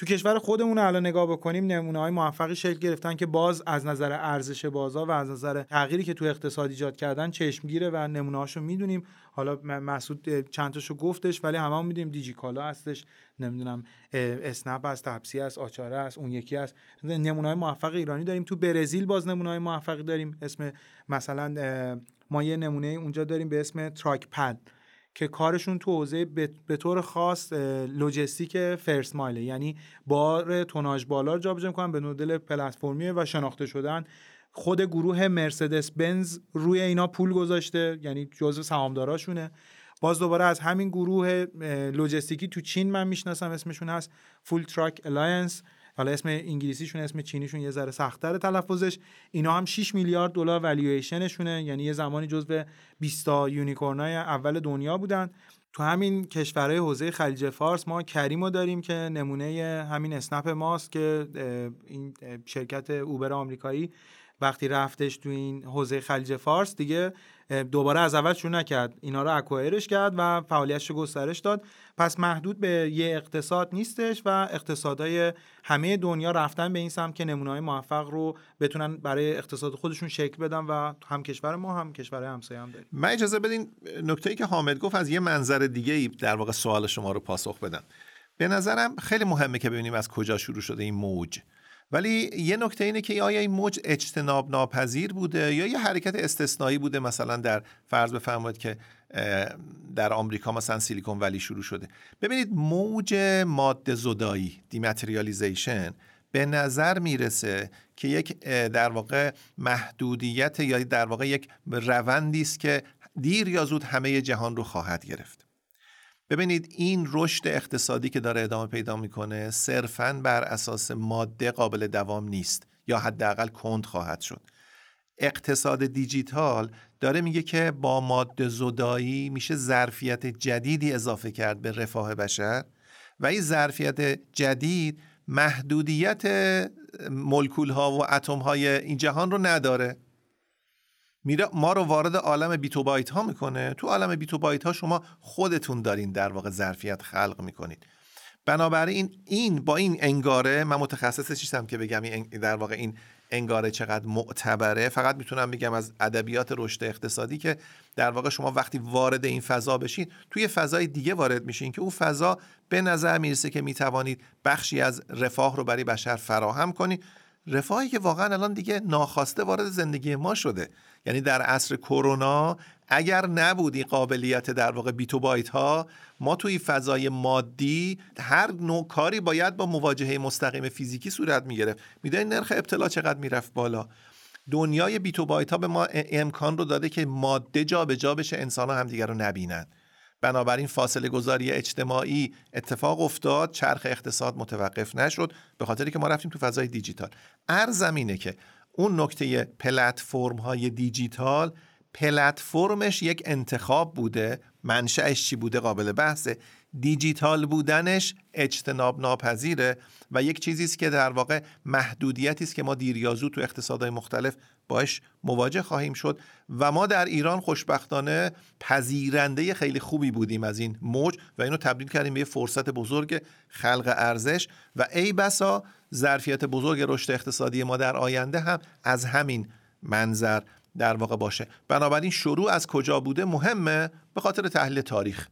تو کشور خودمون الان نگاه بکنیم نمونه های موفقی شکل گرفتن که باز از نظر ارزش بازار و از نظر تغییری که تو اقتصاد ایجاد کردن چشمگیره و نمونه هاشو می‌دونیم. حالا مسعود چند تاشو گفتش ولی همه هم می‌دونیم دیجی کالا هستش نمی‌دونم اسنپ هست تپسی هست آچاره هست اون یکی هست. نمونه های موفق ایرانی داریم. تو برزیل باز نمونه های موفقی داریم. اسم مثلا ما یه نمونه اونجا داریم به اسم تراک پد که کارشون تو حوزه به طور خاص logistic first mile ه. یعنی بار توناژ بالا رو جابجا می‌کنن به مدل پلتفرمی و شناخته شدن. خود گروه مرسدس بنز روی اینا پول گذاشته یعنی جزو سهامداراشونه. باز دوباره از همین گروه لوجستیکی تو چین من می‌شناسم اسمشون هست Full Truck Alliance حالا اسم انگلیسیشون اسم چینیشون یه ذره سختتر تلفظش. اینا هم 6 میلیارد دلار والویشنشونه یعنی یه زمانی جزو 20 تا یونیکورنای اول دنیا بودن. تو همین کشورهای حوزه خلیج فارس ما کریمو داریم که نمونه همین اسنپ ماست که این شرکت اوبر آمریکایی وقتی رفتش تو این حوزه خلیج فارس دیگه دوباره از اول شروع نکرد. اینا رو اکوایرش کرد و فعالیتش رو گسترش داد. پس محدود به یه اقتصاد نیستش و اقتصادهای همه دنیا رفتن به این سمت که نمونه موفق رو بتونن برای اقتصاد خودشون شکل بدن و هم کشور ما هم کشور همسایه هم داریم. من اجازه بدین نکته ای که حامد گفت از یه منظر دیگه ای در واقع سوال شما رو پاسخ بدم. به نظرم خیلی مهمه که ببینیم از کجا شروع شده این موج. ولی یه نکته اینه که آیا این موج اجتناب ناپذیر بوده یا یه حرکت استثنایی بوده؟ مثلا در فرض بفرمایید که در آمریکا مثلا سیلیکون ولی شروع شده. ببینید موج ماده زدایی دیماتریالیزیشن به نظر می‌رسه که یک در واقع محدودیت یا در واقع یک روندی است که دیر یا زود همه جهان رو خواهد گرفت. ببینید این رشد اقتصادی که داره ادامه پیدا می‌کنه صرفا بر اساس ماده قابل دوام نیست یا حداقل کند خواهد شد. اقتصاد دیجیتال داره میگه که با ماده زدایی میشه ظرفیت جدیدی اضافه کرد به رفاه بشر و این ظرفیت جدید محدودیت ملکول ها و اتم های این جهان رو نداره. میره ما رو وارد عالم بیتوبایت ها می‌کنه. تو عالم بیتوبایت ها شما خودتون دارین در واقع ظرفیت خلق می‌کنید. بنابراین این با این انگاره من متخصصش نیستم که بگم در واقع این انگاره چقدر معتبره. فقط می‌تونم بگم از ادبیات رشد اقتصادی که در واقع شما وقتی وارد این فضا بشین توی فضای دیگه وارد میشین که اون فضا به نظر می‌رسه که می‌توانید بخشی از رفاه رو برای بشر فراهم کنید رفاهی که واقعا الان دیگه ناخواسته وارد زندگی ما شده. یعنی در عصر کرونا اگر نبود این قابلیت در واقع بیتو بایت ها ما توی فضای مادی هر نوع کاری باید با مواجهه مستقیم فیزیکی صورت می‌گرفت. می‌دونید نرخ ابتلا چقدر می‌رفت بالا؟ دنیای بیتو بایت ها به ما امکان رو داده که ماده جا به جا بشه انسان ها همدیگر رو نبینن. بنابراین فاصله گذاری اجتماعی اتفاق افتاد چرخ اقتصاد متوقف نشد به خاطری که ما رفتیم تو فضای دیجیتال. ارزمینه که اون نکته پلتفرم های دیجیتال پلتفرمش یک انتخاب بوده منشأش چی بوده؟ قابل بحثه. دیجیتال بودنش اجتناب ناپذیره و یک چیزی است که در واقع محدودیتی است که ما دیر یا زود تو اقتصادهای مختلف باش مواجه خواهیم شد و ما در ایران خوشبختانه پذیرنده خیلی خوبی بودیم از این موج و اینو تبدیل کردیم به فرصت بزرگ خلق ارزش و ای بسا ظرفیت بزرگ رشد اقتصادی ما در آینده هم از همین منظر در واقع باشه. بنابراین شروع از کجا بوده مهمه به خاطر تحلیل تاریخ.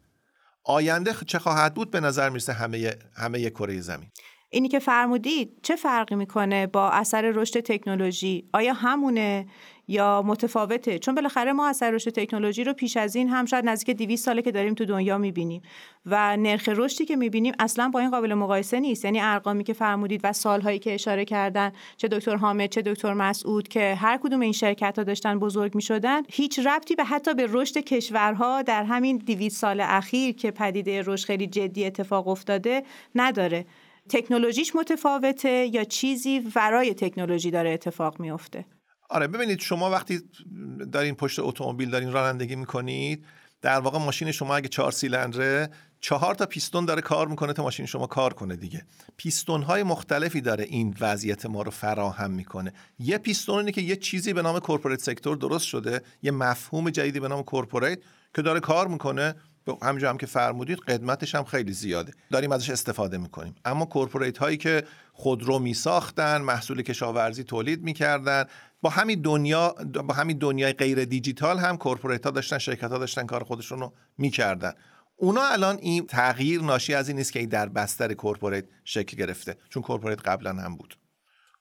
آینده چه خواهد بود به نظر می‌رسه همه همه کره زمین؟ اینی که فرمودید چه فرقی می‌کنه با اثر رشد تکنولوژی؟ آیا همونه؟ یا متفاوته. چون بالاخره ما اثر رشد تکنولوژی رو پیش از این هم شاید نزدیک 200 ساله که داریم تو دنیا می‌بینیم. و نرخ رشدی که می‌بینیم اصلا با این قابل مقایسه نیست. یعنی ارقامی که فرمودید و سالهایی که اشاره کردن چه دکتر حامد چه دکتر مسعود که هر کدوم این شرکت ها داشتن بزرگ می‌شدن هیچ ربطی به حتی به رشد کشورها در همین 200 سال اخیر که پدیده رشد خیلی جدی اتفاق افتاده نداره. تکنولوژیش متفاوته یا چیزی ورای تکنولوژی داره اتفاق میفته آره ببینید شما وقتی دارین پشت اتومبیل دارین رانندگی می‌کنید در واقع ماشین شما اگه چهار سیلندره چهار تا پیستون داره کار می‌کنه تا ماشین شما کار کنه دیگه. پیستون های مختلفی داره این وضعیت ما رو فراهم می‌کنه. یه پیستون اینه که یه چیزی به نام corporate sector درست شده یه مفهوم جدیدی به نام corporate که داره کار می‌کنه همینجا هم که فرمودید قدمتش هم خیلی زیاده. داریم ازش استفاده می‌کنیم. اما corporate هایی که خودرو می ساختن محصول کشاورزی تولید می‌کردن با همین دنیا با همین دنیای غیر دیجیتال هم corporate ها داشتن شرکت ها داشتن کار خودشون رو می‌کردن. اونا الان این تغییر ناشی از این نیست که در بستر corporate شکل گرفته چون corporate قبلا هم بود.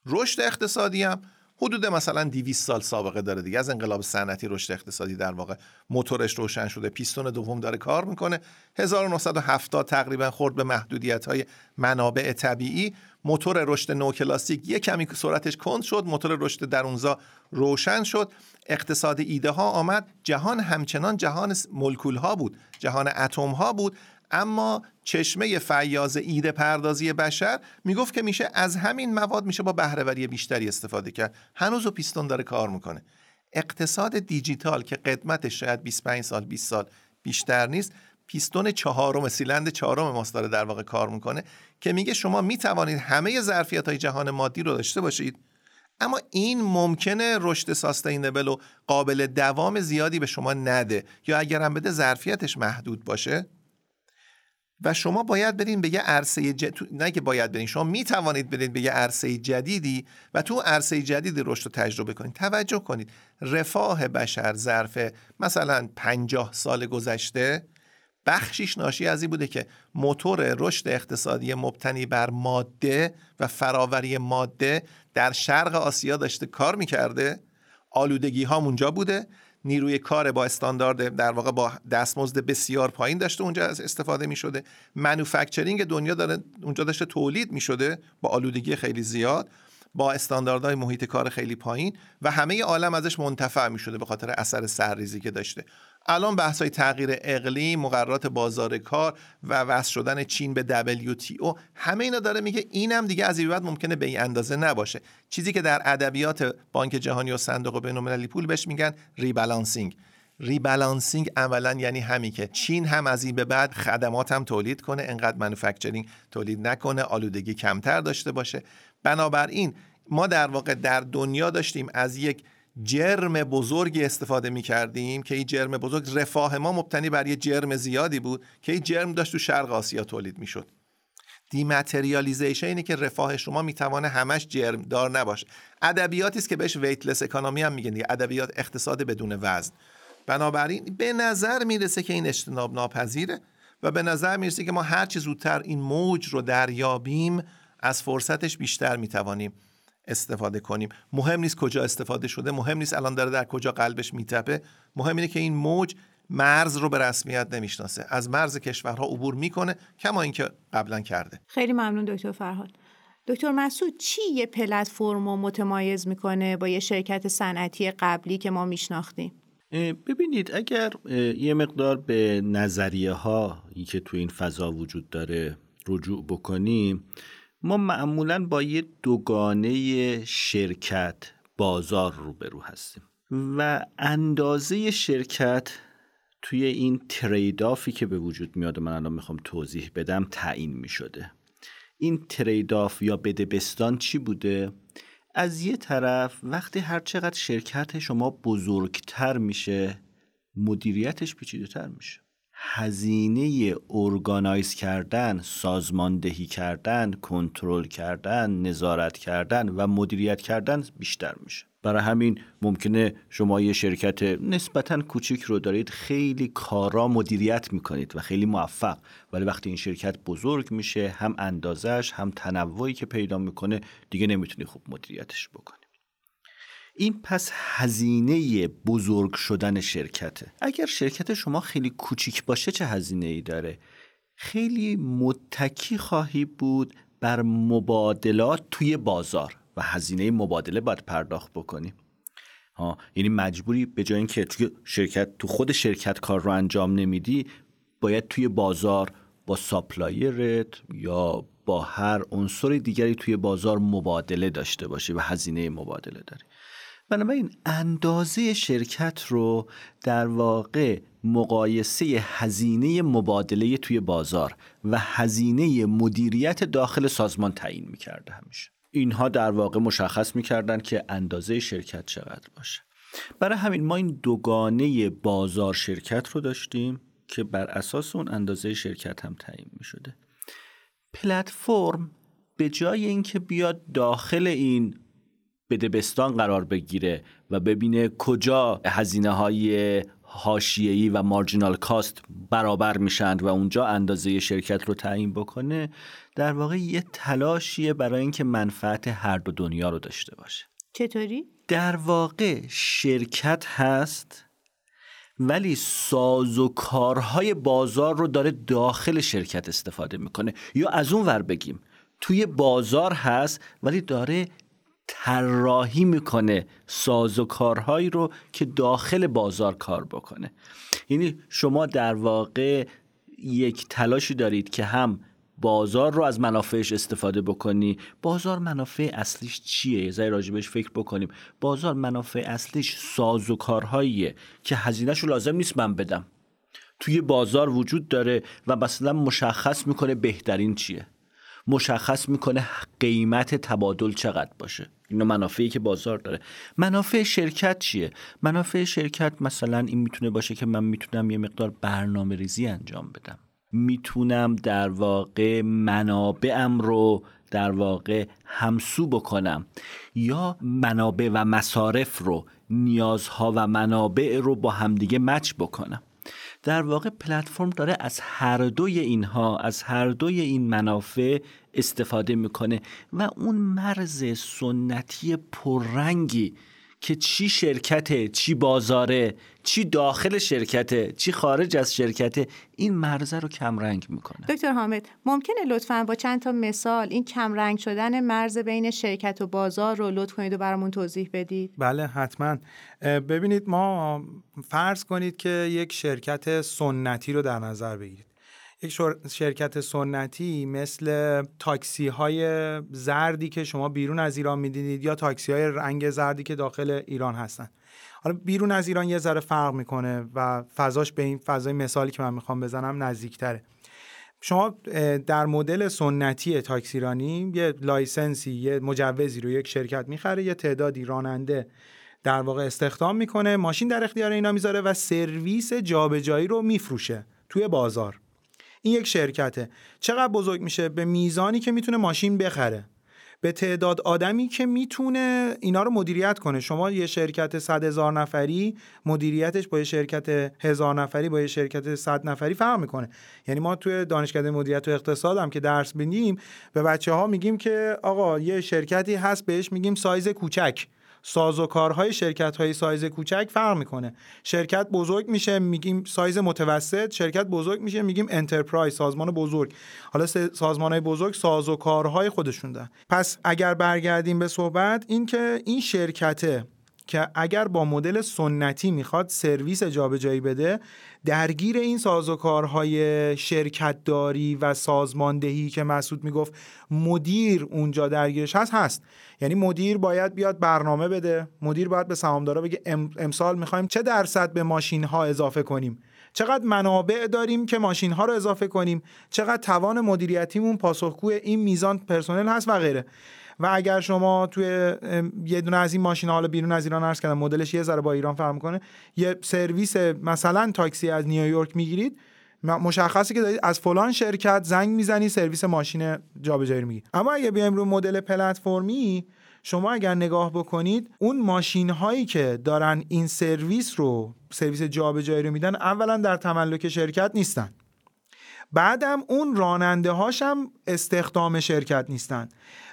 رشد اقتصادی هم حدود مثلا 200 سال سابقه داره دیگه. از انقلاب صنعتی رشد اقتصادی در واقع موتورش روشن شده. پیستون دوم داره کار می‌کنه. 1970 تقریبا خورد به محدودیت های منابع طبیعی. موتور رشد نوکلاسیک یک کمی سرعتش کند شد. موتور رشد درونزا روشن شد. اقتصاد ایده ها آمد. جهان همچنان جهان ملکول ها بود. جهان اتم ها بود. اما چشمه فیاض ایده پردازی بشر می‌گفت که میشه از همین مواد میشه با بهرهوری بیشتری استفاده کرد. هنوز و پیستون داره کار می‌کنه. اقتصاد دیجیتال که قدمتش شاید 25 سال 20 سال بیشتر نیست پیستون چهارم سیلند چهارم ماست داره در واقع کار می‌کنه که میگه شما می‌توانید همه ظرفیت های جهان مادی رو داشته باشید. اما این ممکنه رشد ساستینبل و قابل دوام زیادی به شما نده یا اگر هم بده ظرفیتش محدود باشه؟ و شما باید برین به یه عرصه جد... نه که باید برین شما می توانید برین به یه عرصه جدیدی و تو عرصه جدیدی رشد رو تجربه کنید. توجه کنید. رفاه بشر ظرف مثلا 50 سال گذشته بخشیش ناشی از این بوده که موتور رشد اقتصادی مبتنی بر ماده و فراوری ماده در شرق آسیا داشته کار می‌کرده. آلودگی ها اونجا بوده. نیروی کار با استاندارد در واقع با دستمزد بسیار پایین داشته اونجا از استفاده می شده منوفکچرینگ دنیا داره اونجا داشته تولید می شده با آلودگی خیلی زیاد. با استانداردهای محیط کار خیلی پایین و همه عالم ازش منتفع می شده به خاطر اثر سرریزی که داشته. الان بحث های تغییر اقلیم مقررات بازار کار و وصل شدن چین به WTO همه اینا داره میگه اینم دیگه از این بعد ممکنه به این اندازه نباشه. چیزی که در ادبیات بانک جهانی و صندوق بین‌المللی پول بهش میگن rebalancing. Rebalancing اولا یعنی همین که چین هم از این به بعد خدمات هم تولید کنه انقدر manufacturing تولید نکنه آلودگی کمتر داشته باشه. بنابراین ما در واقع در دنیا داشتیم از یک جرم بزرگی استفاده می کردیم که این جرم بزرگ رفاه ما مبتنی بر یه جرم زیادی بود که این جرم داشت تو شرق آسیا تولید می شد دیماتریالیزیشن اینه که رفاه شما می‌توانه همش جرم دار نباشه ادبیاتی است که بهش ویتلس اکانومی هم میگن ادبیات اقتصاد بدون وزن. بنابراین به نظر می‌رسه که این اجتناب ناپذیره و به نظر می‌رسه که ما هر چه زودتر این موج رو دریابیم از فرصتش بیشتر می‌توانیم استفاده کنیم. مهم نیست کجا استفاده شده مهم نیست الان داره در کجا قلبش میتپه. مهم اینه که این موج مرز رو به رسمیت نمی‌شناسه. از مرز کشورها عبور می‌کنه کما اینکه قبلا کرده. خیلی ممنون دکتر فرهاد. دکتر مسعود چی یه پلتفرم رو متمایز می‌کنه با یه شرکت صنعتی قبلی که ما میشناختیم؟ ببینید اگر یه مقدار به نظریه هایی که تو این فضا وجود داره رجوع بکنیم ما معمولا با یه دوگانه شرکت بازار روبرو هستیم و اندازه شرکت توی این تریدافی که به وجود میاد من الان می‌خوام توضیح بدم تعیین می‌شده این تریداف یا بدبستان چی بوده؟ از یه طرف وقتی هر چقدر شرکت شما بزرگتر میشه مدیریتش پیچیده تر میشه هزینه ارگانایز کردن، سازماندهی کردن، کنترل کردن، نظارت کردن و مدیریت کردن بیشتر میشه. برای همین ممکنه شما یه شرکت نسبتا کوچیک رو دارید خیلی کارا مدیریت می‌کنید و خیلی موفق ولی وقتی این شرکت بزرگ میشه هم اندازش هم تنوعی که پیدا می‌کنه دیگه نمی‌تونی خوب مدیریتش بکنی این پس هزینه بزرگ شدن شرکته. اگر شرکت شما خیلی کوچیک باشه چه هزینه ای داره؟ خیلی متکی خواهی بود بر مبادلات توی بازار و هزینه مبادله باید پرداخت بکنی. ها یعنی مجبوری به جای اینکه توی شرکت تو خود شرکت کار رو انجام نمیدی باید توی بازار با ساپلایرت یا با هر عنصر دیگری توی بازار مبادله داشته باشی و هزینه مبادله داری. بنابراین اندازه شرکت رو در واقع مقایسه هزینه مبادله توی بازار و هزینه مدیریت داخل سازمان تعیین می‌کرده همیشه. اینها در واقع مشخص می‌کردن که اندازه شرکت چقدر باشه. برای همین ما این دوگانه بازار شرکت رو داشتیم که بر اساس اون اندازه شرکت هم تعیین می شده پلتفرم به جای اینکه بیاد داخل این بدبستان قرار بگیره و ببینه کجا هزینه های هاشیهی و مارجینال کاست برابر میشند و اونجا اندازه شرکت رو تعیین بکنه در واقع یه تلاشیه برای اینکه منفعت هر دو دنیا رو داشته باشه چطوری؟ در واقع شرکت هست ولی ساز و کارهای بازار رو داره داخل شرکت استفاده می‌کنه یا از اون ور بگیم توی بازار هست ولی داره طراحی می‌کنه ساز و کارهایی رو که داخل بازار کار بکنه. یعنی شما در واقع یک تلاشی دارید که هم بازار رو از منافعش استفاده بکنی. بازار منافع اصلیش چیه؟ یه ذره راجبش فکر بکنیم. بازار منافع اصلیش ساز و کارهاییه که هزینهش رو لازم نیست من بدم. توی بازار وجود داره و مثلا مشخص می‌کنه بهترین چیه. مشخص می‌کنه قیمت تبادل چقدر باشه. اینا منافعی که بازار داره. منافع شرکت چیه؟ منافع شرکت مثلا این می‌تونه باشه که من می‌تونم یه مقدار برنامه ریزی انجام بدم. می‌تونم در واقع منابعم رو در واقع همسو بکنم. یا منابع و مصارف رو نیازها و منابع رو با همدیگه مچ بکنم. در واقع پلتفرم داره از هر دوی اینها از هر دوی این منافع استفاده می‌کنه و اون مرز سنتی پررنگی که چی شرکته چی بازاره چی داخل شرکته چی خارج از شرکته این مرزه رو کمرنگ می‌کنه. دکتر حامد ممکنه لطفا با چند تا مثال این کمرنگ شدن مرز بین شرکت و بازار رو لطف کنید و برامون توضیح بدید؟ بله حتما. ببینید ما فرض کنید که یک شرکت سنتی رو در نظر بگیرید. یک شرکت سنتی مثل تاکسی های زردی که شما بیرون از ایران می‌دیدید یا تاکسی های رنگ زردی که داخل ایران هستن. حالا بیرون از ایران یه ذره فرق می‌کنه و فضاش به این فضای مثالی که من می‌خوام بزنم نزدیکتره. شما در مدل سنتی تاکسیرانی یه license ی یه مجوزی رو یک شرکت می‌خره یه تعدادی راننده در واقع استخدام می‌کنه ماشین در اختیار اینا می‌ذاره و سرویس جابجایی رو میفروشه توی بازار. این یک شرکته. چقدر بزرگ میشه؟ به میزانی که می‌تونه ماشین بخره. به تعداد آدمی که می‌تونه اینا رو مدیریت کنه. شما یه شرکت صد هزار نفری مدیریتش با یه شرکت هزار نفری با یه شرکت صد نفری فرق می‌کنه. یعنی ما توی دانشکده مدیریت و اقتصاد هم که درس بینیم به بچه ها میگیم که آقا یه شرکتی هست بهش میگیم سایز کوچک. سازوکارهای شرکت های سایز کوچک فرق می‌کنه. شرکت بزرگ میشه میگیم سایز متوسط. شرکت بزرگ میشه میگیم enterprise سازمان بزرگ. حالا سازمان های بزرگ سازوکارهای خودشون دارن پس اگر برگردیم به صحبت این که این شرکته که اگر با مدل سنتی می‌خواد سرویس جابجایی بده درگیر این سازوکارهای شرکتداری و سازماندهی که مسعود می‌گفت مدیر اونجا درگیرش هست هست. یعنی مدیر باید بیاد برنامه بده مدیر باید به سهامدارا بگه امسال می‌خوایم چه درصد به ماشین ها اضافه کنیم؟ چقدر منابع داریم که ماشین ها رو اضافه کنیم؟ چقدر توان مدیریتیمون پاسخگوی این میزان پرسنل هست و غیره. و اگر شما توی یه دونه از این ماشین حالا بیرون از ایران عرض کردم مدلش یه ذره با ایران فرق می‌کنه یه سرویس مثلا تاکسی از نیویورک می‌گیرید مشخصه که دارید از فلان شرکت زنگ می‌زنی سرویس ماشین جابجایی میگی اما اگه بیایم رو مدل پلتفرمی شما اگر نگاه بکنید اون ماشین هایی که دارن این سرویس رو سرویس جابجایی رو میدن اولا در تملک شرکت نیستن. بعدم اون راننده هاشم استخدام شرکت نیستن.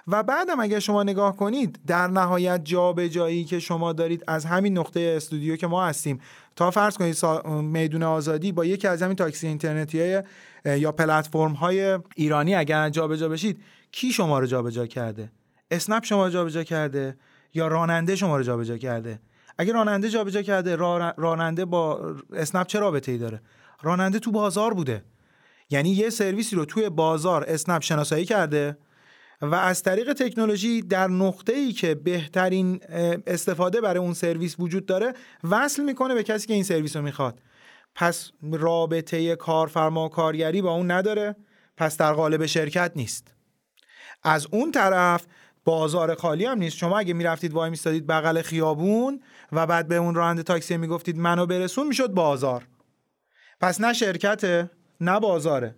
و بعدم اگر شما نگاه کنید در نهایت جابجایی که شما دارید از همین نقطه استودیو که ما هستیم. تا فرض کنید میدون آزادی با یکی از همین تاکسی اینترنتی های یا پلتفرم های ایرانی اگر جابجا بشید کی شما رو جابجا کرده؟ اسنپ شما رو جابجا کرده یا راننده شما رو جابجا کرده؟ اگر راننده جابجا کرده راننده با اسنپ چه رابطه ای داره؟ راننده تو بازار بوده. یعنی یه سرویسی رو توی بازار اسنپ شناسایی کرده و از طریق تکنولوژی در نقطه ای که بهترین استفاده برای اون سرویس وجود داره وصل می‌کنه به کسی که این سرویس رو می‌خواد. پس رابطه کارفرما کارگری با اون نداره پس در قالب شرکت نیست. از اون طرف بازار خالی هم نیست. شما اگه می‌رفتید وای میستادید بغل خیابون و بعد به اون راننده تاکسی می‌گفتید منو برسون می‌شد بازار. پس نه شرکته نه بازاره.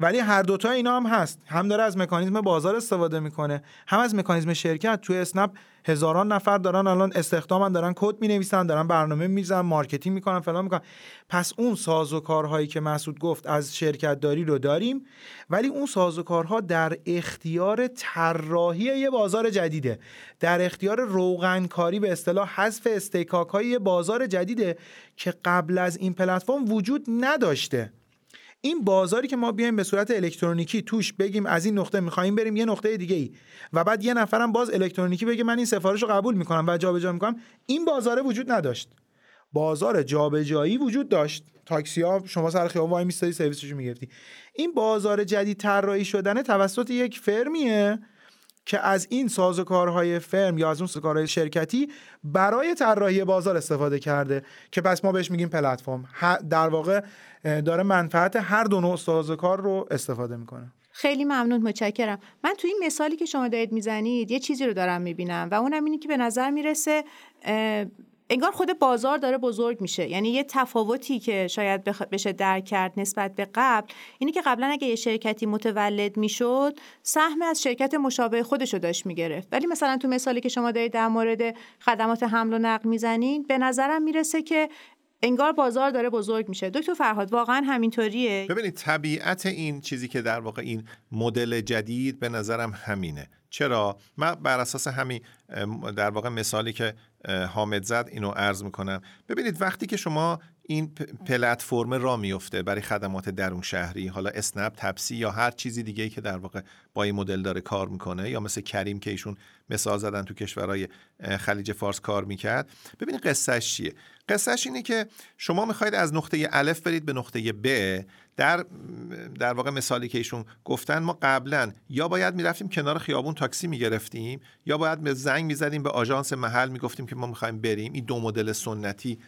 ولی هر دوتا اینا هم هست. هم داره از مکانیزم بازار استفاده می‌کنه هم از مکانیزم شرکت. توی اسنپ هزاران نفر دارن الان استخدامن دارن کد می نویسن دارن برنامه می‌زنن marketing می‌کنن فلان می‌کنن. پس اون سازوکارهایی که مسعود گفت از شرکت داری رو داریم. ولی اون سازوکارها در اختیار طراحی یه بازار جدیده. در اختیار روغنکاری به اصطلاح حذف استیکاک های بازار جدیده که قبل از این پلتفرم وجود نداشته. این بازاری که ما بیایم به صورت الکترونیکی توش بگیم از این نقطه می‌خوایم بریم یه نقطه دیگه ای و بعد یه نفرم باز الکترونیکی بگه من این سفارش رو قبول می‌کنم و جابجا می‌کنم. این بازاره وجود نداشت. بازار جابجایی وجود داشت. تاکسی ها شما سر خیابون وای میستادی سرویسشو می‌گرفتی. این بازار جدید طراحی شدن توسط یک فرمیه که از این سازوکارهای فرم یا از اون سازوکارهای شرکتی برای طراحی بازار استفاده کرده که پس ما بهش میگیم پلتفرم. در واقع داره منفعت هر دو نوع سازوکار رو استفاده می‌کنه. خیلی ممنون متشکرم. من تو این مثالی که شما دارید می‌زنید یه چیزی رو دارم می‌بینم و اونم اینه که به نظر می‌رسه انگار خود بازار داره بزرگ میشه. یعنی یه تفاوتی که شاید بشه درک کرد نسبت به قبل اینی که قبلا اگه یه شرکتی متولد می‌شد سهم از شرکت مشابه خودش رو داشت می‌گرفت. ولی مثلا تو مثالی که شما دارید در مورد خدمات حمل و نقل می‌زنین به نظرم می‌رسه که انگار بازار داره بزرگ میشه. دکتر فرهاد واقعا همینطوریه؟ ببینید طبیعت این چیزی که در واقع این مدل جدید به نظرم همینه. چرا؟ من بر اساس همین در واقع مثالی که حامد زد اینو عرض می‌کنم. ببینید وقتی که شما این پلتفرم را میفته برای خدمات درون شهری حالا اسنپ تپسی یا هر چیزی دیگه که در واقع با این مدل داره کار می‌کنه یا مثل کریم که ایشون مثال زدن تو کشورهای خلیج فارس کار می‌کرد. ببینید قصهش چیه؟ قصهش اینه که شما می‌خواید از نقطه الف برید به نقطه ب. در در واقع مثالی که ایشون گفتن ما قبلا یا باید می‌رفتیم کنار خیابون تاکسی می‌گرفتیم یا باید به زنگ می‌زدیم به آژانس محل می‌گفتیم که ما می‌خوایم بریم. این دو مدل سنتی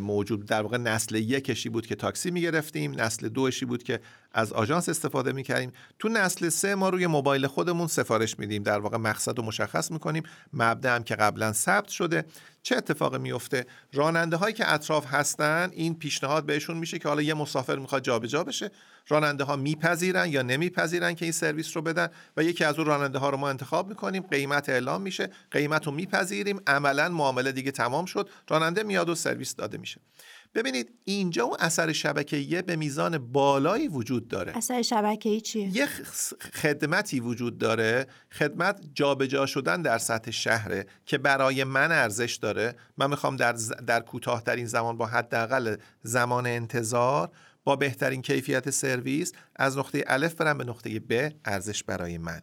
موجود در واقع نسل یکشی بود که تاکسی می‌گرفتیم نسل دوشی بود که از آژانس استفاده می‌کردیم. تو نسل سه ما روی موبایل خودمون سفارش میدیم. در واقع مقصد رو مشخص می‌کنیم. مبدا هم که قبلا ثبت شده. چه اتفاقی میفته راننده هایی که اطراف هستن این پیشنهاد بهشون میشه که حالا یه مسافر می‌خواد جابجا بشه. راننده ها میپذیرن یا نمیپذیرن که این سرویس رو بدن و یکی از اون راننده ها رو ما انتخاب می‌کنیم. قیمت اعلام میشه. قیمت رو میپذیریم. عملا معامله دیگه تمام شد. راننده میاد و سرویس داده میشه. ببینید اینجا اون اثر شبکه‌ای به میزان بالایی وجود داره. اثر شبکه‌ای چیه؟ یه خدمتی وجود داره. خدمت جابجا شدن در سطح شهره که برای من ارزش داره. من می‌خوام در در کوتاهترین زمان با حداقل زمان انتظار با بهترین کیفیت سرویس از نقطه الف برم به نقطه ب ارزش برای من.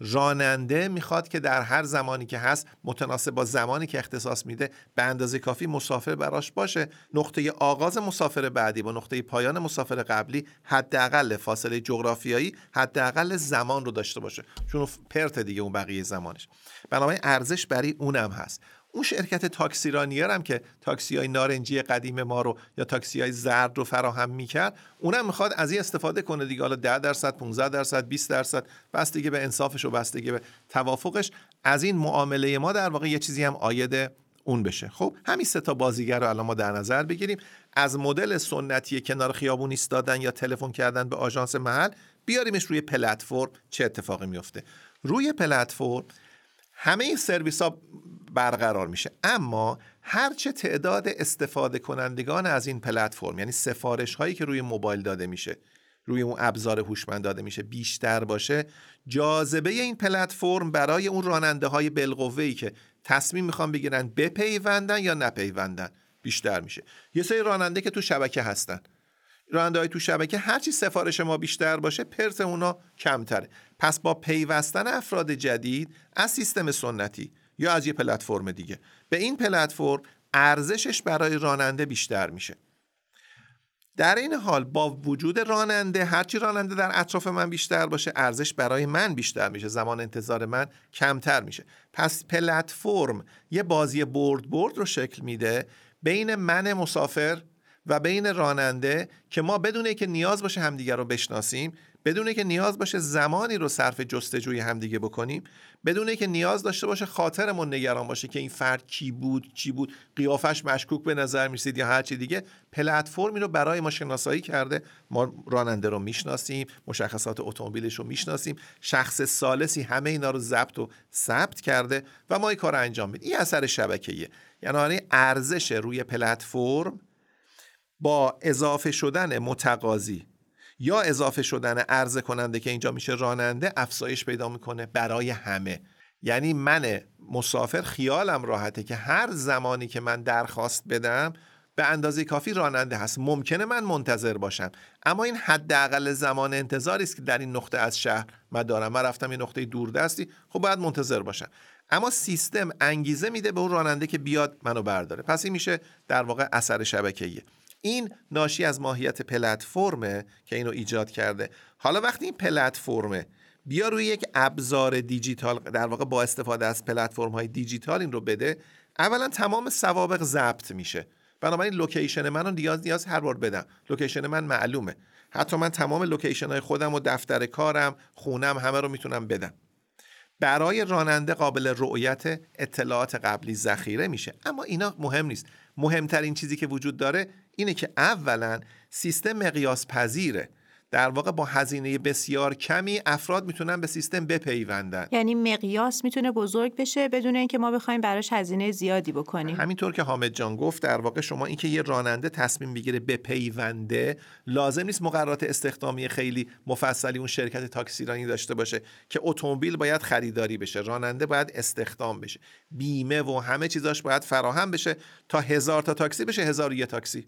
راننده می‌خواد که در هر زمانی که هست متناسب با زمانی که اختصاص میده به اندازه کافی مسافر براش باشه. نقطه آغاز مسافر بعدی با نقطه پایان مسافر قبلی حداقل فاصله جغرافیایی حداقل زمان رو داشته باشه. چون پرت دیگه اون بقیه زمانش. بنابراین ارزش برای اونم هست. اون شرکت تاکسیرانیار هم که تاکسی های نارنجی قدیم ما رو یا تاکسی های زرد رو فراهم می‌کرد اونم می‌خواد از این استفاده کنه دیگه. حالا 10 درصد 15 درصد 20 درصد بستگی به انصافش و بستگی به توافقش از این معامله ما در واقع یه چیزی هم آید اون بشه. خب همین سه تا بازیگر رو الان ما در نظر بگیریم. از مدل سنتی کنار خیابون ایستادن یا تلفن کردن به آژانس محل بیاریمش روی پلتفرم چه اتفاقی میفته روی پلتفرم همه این سرویس ها برقرار میشه. اما هرچه تعداد استفاده کنندگان از این پلتفرم یعنی سفارش هایی که روی موبایل داده میشه روی اون ابزار هوشمند داده میشه بیشتر باشه جاذبه این پلتفرم برای اون راننده های بالقوه ای که تصمیم می‌خوان بگیرن بپیوندن یا نپیوندن بیشتر میشه. یه سری راننده که تو شبکه هستن. راننده های تو شبکه هرچی سفارش ما بیشتر باشه پرت اونا کمتره. پس با پیوستن افراد جدید از سیستم سنتی یا از یه پلتفرم دیگه. به این پلتفرم ارزشش برای راننده بیشتر میشه. در این حال با وجود راننده هرچی راننده در اطراف من بیشتر باشه ارزش برای من بیشتر میشه. زمان انتظار من کمتر میشه. پس پلتفرم یه بازی برد برد رو شکل میده بین من مسافر و بین راننده که ما بدون که نیاز باشه همدیگر رو بشناسیم بدون که نیاز باشه زمانی رو صرف جستجوی همدیگه بکنیم بدون که نیاز داشته باشه خاطرمون نگران باشه که این فرد کی بود چی بود. قیافش مشکوک به نظر می‌رسید یا هر چی دیگه. پلتفرمی رو برای ما شناسایی کرده. ما راننده رو می‌شناسیم مشخصات اتومبیلش رو می‌شناسیم. شخص سالسی همه اینا رو ضبط و ثبت کرده و ما این کار رو انجام میدیم. این اثر شبکه‌ایه. یعنی ارزش روی پلتفرم با اضافه شدن متقاضی یا اضافه شدن عرضه کننده که اینجا میشه راننده افزایش پیدا می‌کنه برای همه. یعنی من مسافر خیالم راحته که هر زمانی که من درخواست بدم به اندازه کافی راننده هست. ممکنه من منتظر باشم. اما این حداقل زمان انتظاری است که در این نقطه از شهر من دارم. من رفتم این نقطه دوردستی. خب باید منتظر باشم. اما سیستم انگیزه میده به اون راننده که بیاد منو برداره. پس این میشه در واقع اثر شبکه‌ایه این ناشی از ماهیت پلتفرمه که اینو ایجاد کرده. حالا وقتی این پلتفرمه بیا روی یک ابزار دیجیتال در واقع با استفاده از پلتفرم های دیجیتال این رو بده اولا تمام سوابق ضبط میشه. بنابراین location من رو نیاز نیاز هر بار بدم. location من معلومه. حتی من تمام location های خودم و دفتر کارم خونم همه رو می‌تونم بدم. برای راننده قابل رؤیت اطلاعات قبلی ذخیره میشه. اما اینا مهم نیست. مهمترین چیزی که وجود داره اینه که اولا سیستم مقیاس پذیره در واقع با هزینه بسیار کمی افراد می‌تونن به سیستم بپیوندن. یعنی مقیاس می‌تونه بزرگ بشه بدون اینکه ما بخوایم براش هزینه زیادی بکنیم. همینطور که حامد جان گفت در واقع شما اینکه یه راننده تصمیم بگیره بپیونده لازم نیست مقررات استخدامی خیلی مفصلی اون شرکت تاکسیرانی داشته باشه که اتومبیل باید خریداری بشه راننده باید استخدام بشه. بیمه و همه چیزاش باید فراهم بشه تا هزار تا تاکسی بشه هزار یه تاکسی.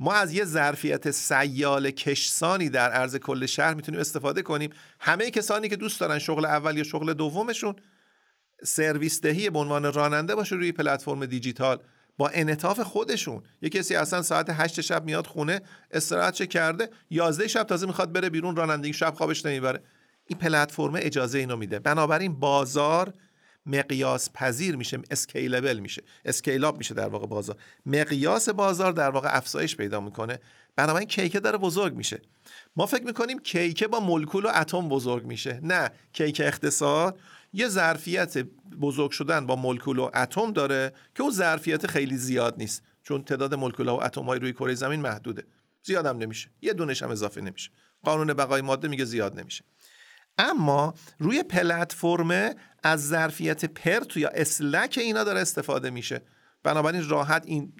ما از یه ظرفیت سیال کشسانی در عرض کل شهر می‌تونیم استفاده کنیم. همه کسانی که دوست دارن شغل اول یا شغل دومشون سرویس دهی به عنوان راننده باشه روی پلتفرم دیجیتال. با انعطاف خودشون. یه کسی اصلا ساعت هشت شب میاد خونه استراحت کرده یازده شب تازه می‌خواد بره بیرون رانندگی شب خوابش نمی‌بره. این پلتفرم اجازه اینو میده. بنابراین بازار مقیاس پذیر میشه scalable میشه scale up میشه در واقع بازار. مقیاس بازار در واقع افزایش پیدا می‌کنه. بنابراین کیکه داره بزرگ میشه. ما فکر می‌کنیم کیکه با مولکول و اتم بزرگ میشه. نه کیک اقتصاد یه ظرفیت بزرگ شدن با مولکول و اتم داره که اون ظرفیت خیلی زیاد نیست. چون تعداد مولکول و اتم های روی کره زمین محدوده. زیادم نمیشه. یه دونش هم اضافه نمیشه. قانون بقای ماده میگه زیاد نمیشه. اما روی پلتفرم از ظرفیت پرت یا اسلک اینا داره استفاده میشه. بنابراین راحت این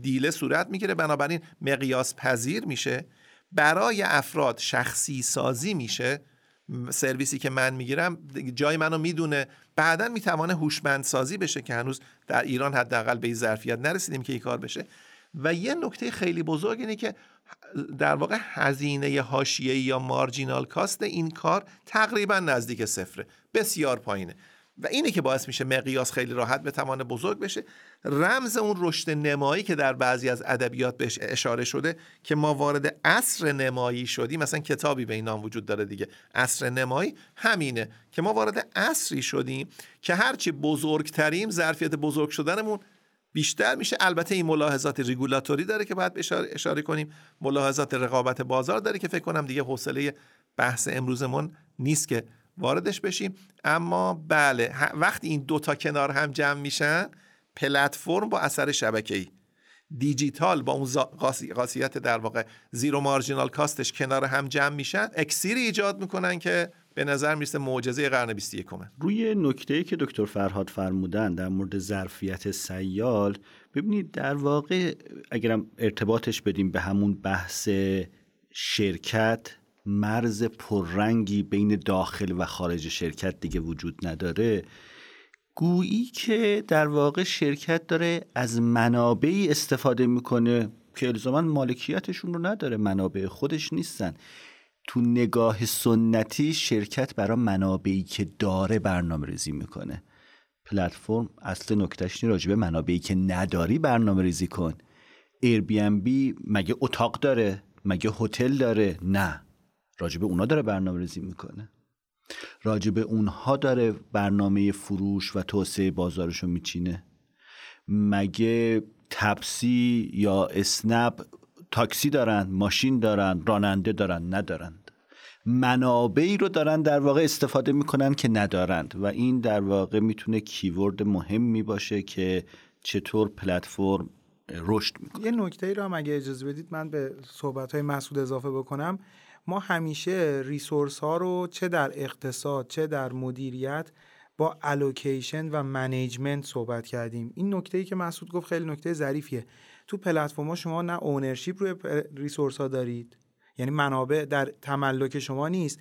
دیله صورت می‌گیره بنابراین مقیاس پذیر میشه. برای افراد شخصی سازی میشه. سرویسی که من می‌گیرم جای منو می‌دونه. بعدا می‌توانه هوشمند سازی بشه که هنوز در ایران حداقل به این ظرفیت نرسیدیم که این کار بشه. و یه نکته خیلی بزرگ اینه که در واقع هزینه حاشیه یا مارجینال کاست این کار تقریبا نزدیک صفره. بسیار پایینه. و اینه که باعث میشه مقیاس خیلی راحت به توان بزرگ بشه. رمز اون رشد نمایی که در بعضی از ادبیات بهش اشاره شده که ما وارد عصر نمایی شدیم. مثلا کتابی به این نام وجود داره دیگه. عصر نمایی همینه که ما وارد عصری شدیم که هرچی بزرگتریم ظرفیت بزرگ شدنمون بیشتر میشه. البته این ملاحظات ریگولاتوری داره که باید اشاره, اشاره کنیم. ملاحظات رقابت بازار داره که فکر کنم دیگه حوصله بحث امروزمون نیست که واردش بشیم. اما بله وقتی این دوتا کنار هم جمع میشن پلتفرم با اثر شبکه‌ای. دیجیتال با اون خاصیت در واقع زیرو مارجینال کاستش کنار هم جمع میشن اکسیری ایجاد می‌کنن که به نظر می‌رسه معجزه قرن 21 روی نکته که دکتر فرهاد فرمودن در مورد ظرفیت سیال ببینید در واقع اگرم ارتباطش بدیم به همون بحث شرکت مرز پررنگی بین داخل و خارج شرکت دیگه وجود نداره. گویی که در واقع شرکت داره از منابعی استفاده می‌کنه که الزاما مالکیتشون رو نداره منابع خودش نیستن. تو نگاه سنتی شرکت برای منابعی که داره برنامه ریزی می‌کنه. پلتفرم اصل نکتهش راجبه منابعی که نداری برنامه ریزی کن. بی مگه اتاق داره؟ مگه هتل داره؟ نه. راجبه اونا داره برنامه ریزی می‌کنه راجبه اونها داره برنامه فروش و توسعه بازارشو میچینه. مگه تپسی یا اسنپ تاکسی دارن ماشین دارن راننده دارن ندارند. منابعی رو دارن در واقع استفاده می‌کنن که ندارند و این در واقع می‌تونه کیورد مهمی باشه که چطور پلتفرم رشد می‌کنه. یه نکته ای رو هم اگه اجازه بدید من به صحبت های مسعود اضافه بکنم. ما همیشه resource ها رو چه در اقتصاد چه در مدیریت با allocation و management صحبت کردیم. این نکته ای که مسعود گفت خیلی نکته ظریفیه. تو پلتفرم شما نه ownership روی resource ها دارید. یعنی منابع در تملک شما نیست.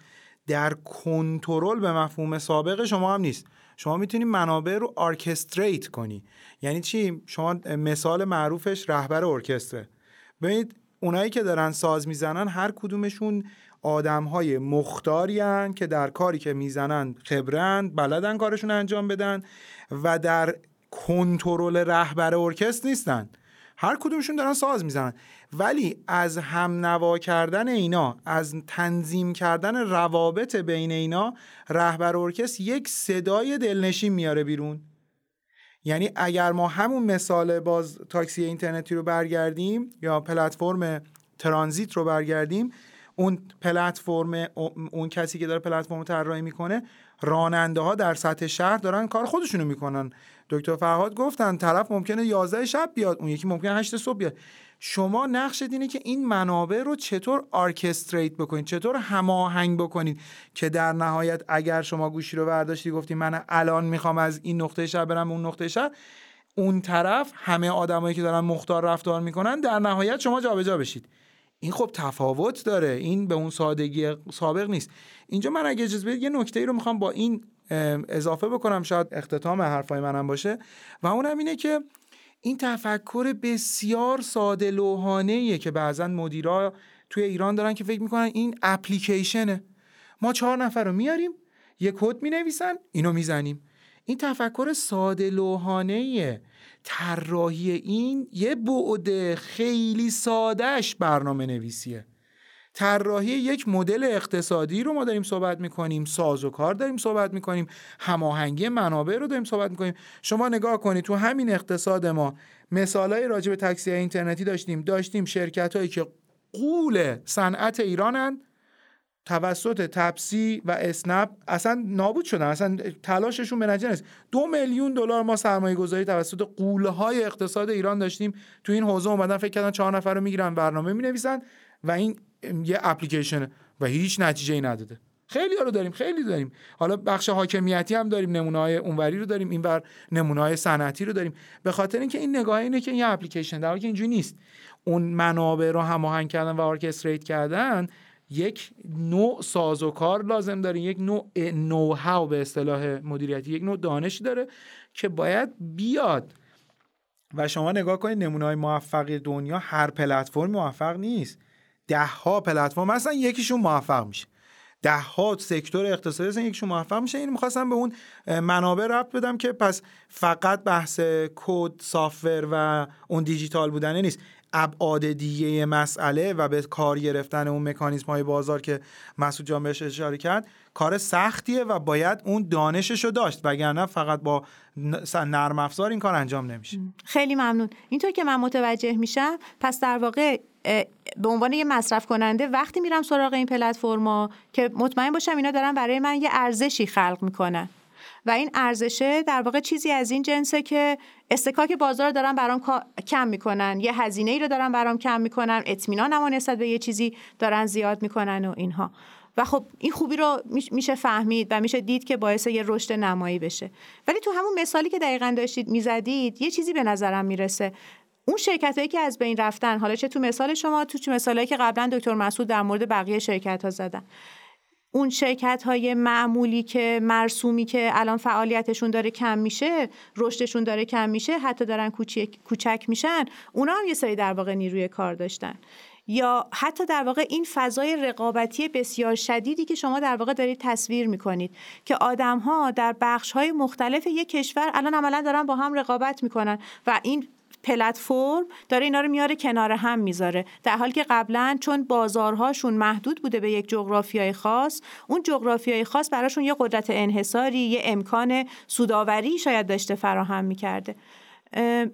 در کنترل به مفهوم سابق شما هم نیست. شما می‌تونید منابع رو ارکستریت کنی. یعنی چی؟ شما مثال معروفش رهبر ارکستره. ببینید اونایی که دارن ساز می‌زنن هر کدومشون آدم های مختاری که در کاری که می‌زنن خبرند بلدن کارشون انجام بدن و در کنترل رهبر ارکستر نیستن. هر کدومشون دارن ساز می‌زنن. ولی از هم نوا کردن اینا از تنظیم کردن روابط بین اینا رهبر ارکستر یک صدای دلنشین میاره بیرون. یعنی اگر ما همون مثال باز تاکسی اینترنتی رو برگردیم یا پلتفرم ترانزیت رو برگردیم اون پلتفرم اون کسی که داره پلتفرم طراحی می‌کنه راننده ها در سطح شهر دارن کار خودشونو می‌کنن. دکتر فرهاد گفتن طرف ممکنه 11 شب بیاد اون یکی ممکنه 8 صبح بیاد. شما نقش اینه که این منابع رو چطور orchestrate بکنید؟ چطور هماهنگ بکنید که در نهایت اگر شما گوشی رو برداشتی گفتی من الان می‌خوام از این نقطه شهر برم اون نقطه شهر اون طرف همه آدمایی که دارن مختار رفتار می‌کنن در نهایت شما جابجا جا بشید. این خب تفاوت داره. این به اون سادگی سابق نیست. اینجا من اگه اجازه بدید یه نکته ای رو می‌خوام با این اضافه بکنم شاید اختتام حرفای منم باشه. و اونم اینه که این تفکر بسیار ساده لوحانه که بعضا مدیرا توی ایران دارن که فکر می‌کنن این اپلیکیشنه. ما چهار نفر رو میاریم یه کد می‌نویسن اینو می‌زنیم. این تفکر ساده لوحانه طراحی این یه بعد خیلی سادهش برنامه نویسیه طراحی یک مدل اقتصادی رو ما داریم صحبت می‌کنیم ساز و کار داریم صحبت می‌کنیم هماهنگی منابع رو داریم صحبت می‌کنیم. شما نگاه کنید تو همین اقتصاد ما مثالای راجع به تاکسی اینترنتی داشتیم. داشتیم شرکت هایی که قول صنعت ایرانن توسط تپسی و اسنپ اصلا نابود شدن اصلا تلاششون به نتیجه نیست دو میلیون دلار ما سرمایه گذاری توسط قوله های اقتصاد ایران داشتیم. تو این حوزه اومدن فکر کردن چهار نفر رو می‌گیرن برنامه می‌نویسن و این یه اپلیکیشن و هیچ نتیجه ای نداده. خیلی ها رو داریم خیلی داریم. حالا بخش حاکمیتی هم داریم نمونه های اونوری رو داریم اینور نمونه های صنعتی رو داریم. به خاطر اینکه این نگاه اینه که این اپلیکیشن در حالی که اینجوری نیست. اون منابع رو هماهنگ کردن و ارکستریت کردن یک نوع سازوکار لازم داره یک نوع نو هاو به اصطلاح مدیریتی یک نوع دانشی داره که باید بیاد. و شما نگاه کنید نمونه های موفق دنیا هر پلتفرم موفق نیست. ده ها پلتفرم مثلا یکیشون موفق میشه. ده ها سکتور اقتصادی هستن یکیشون موفق میشه. این می‌خواستم به اون منابع ربط بدم که پس فقط بحث کد سافر و اون دیجیتال بودنه نیست. ابعاد دیگه مسئله و به کار گرفتن اون مکانیزم های بازار که مسعود جان بهش اشاره کرد کار سختیه و باید اون دانشش رو داشت. وگرنه فقط با نرم افزار این کار انجام نمیشه. خیلی ممنون. اینطور که من متوجه میشم پس در واقع به عنوان یه مصرف کننده وقتی میرم سراغ این پلتفرما که مطمئن باشم اینا دارن برای من یه ارزشی خلق می‌کنن. و این ارزشه در واقع چیزی از این جنسه که استکاک بازار دارن برام کم می‌کنن یه هزینه ای رو دارن برام کم می‌کنن اطمینانمو نسبت به یه چیزی دارن زیاد می‌کنن و اینها. و خب این خوبی رو میشه فهمید و میشه دید که باعث یه رشد نمایی بشه. ولی تو همون مثالی که دقیقا داشتید می‌زدید یه چیزی به نظرم می‌رسه. اون شرکت هایی که از بین رفتن حالا چه تو مثال شما تو چه مثالی که قبلا دکتر مسعود در مورد بقیه شرکت ها زدن. اون شرکت های معمولی که مرسومی که الان فعالیتشون داره کم میشه رشدشون داره کم میشه حتی دارن کوچک میشن اونا هم یه سری در واقع نیروی کار داشتن. یا حتی در واقع این فضای رقابتی بسیار شدیدی که شما در واقع دارید تصویر می‌کنید که آدم ها در بخش های مختلف یک کشور الان عملا دارن با هم رقابت می‌کنن و این پلتفرم داره اینا رو میاره کنار هم می‌ذاره. در حالی که قبلا چون بازارهاشون محدود بوده به یک جغرافیای خاص اون جغرافیای خاص براشون یه قدرت انحصاری یه امکان سوداوری شاید داشته فراهم می‌کرده.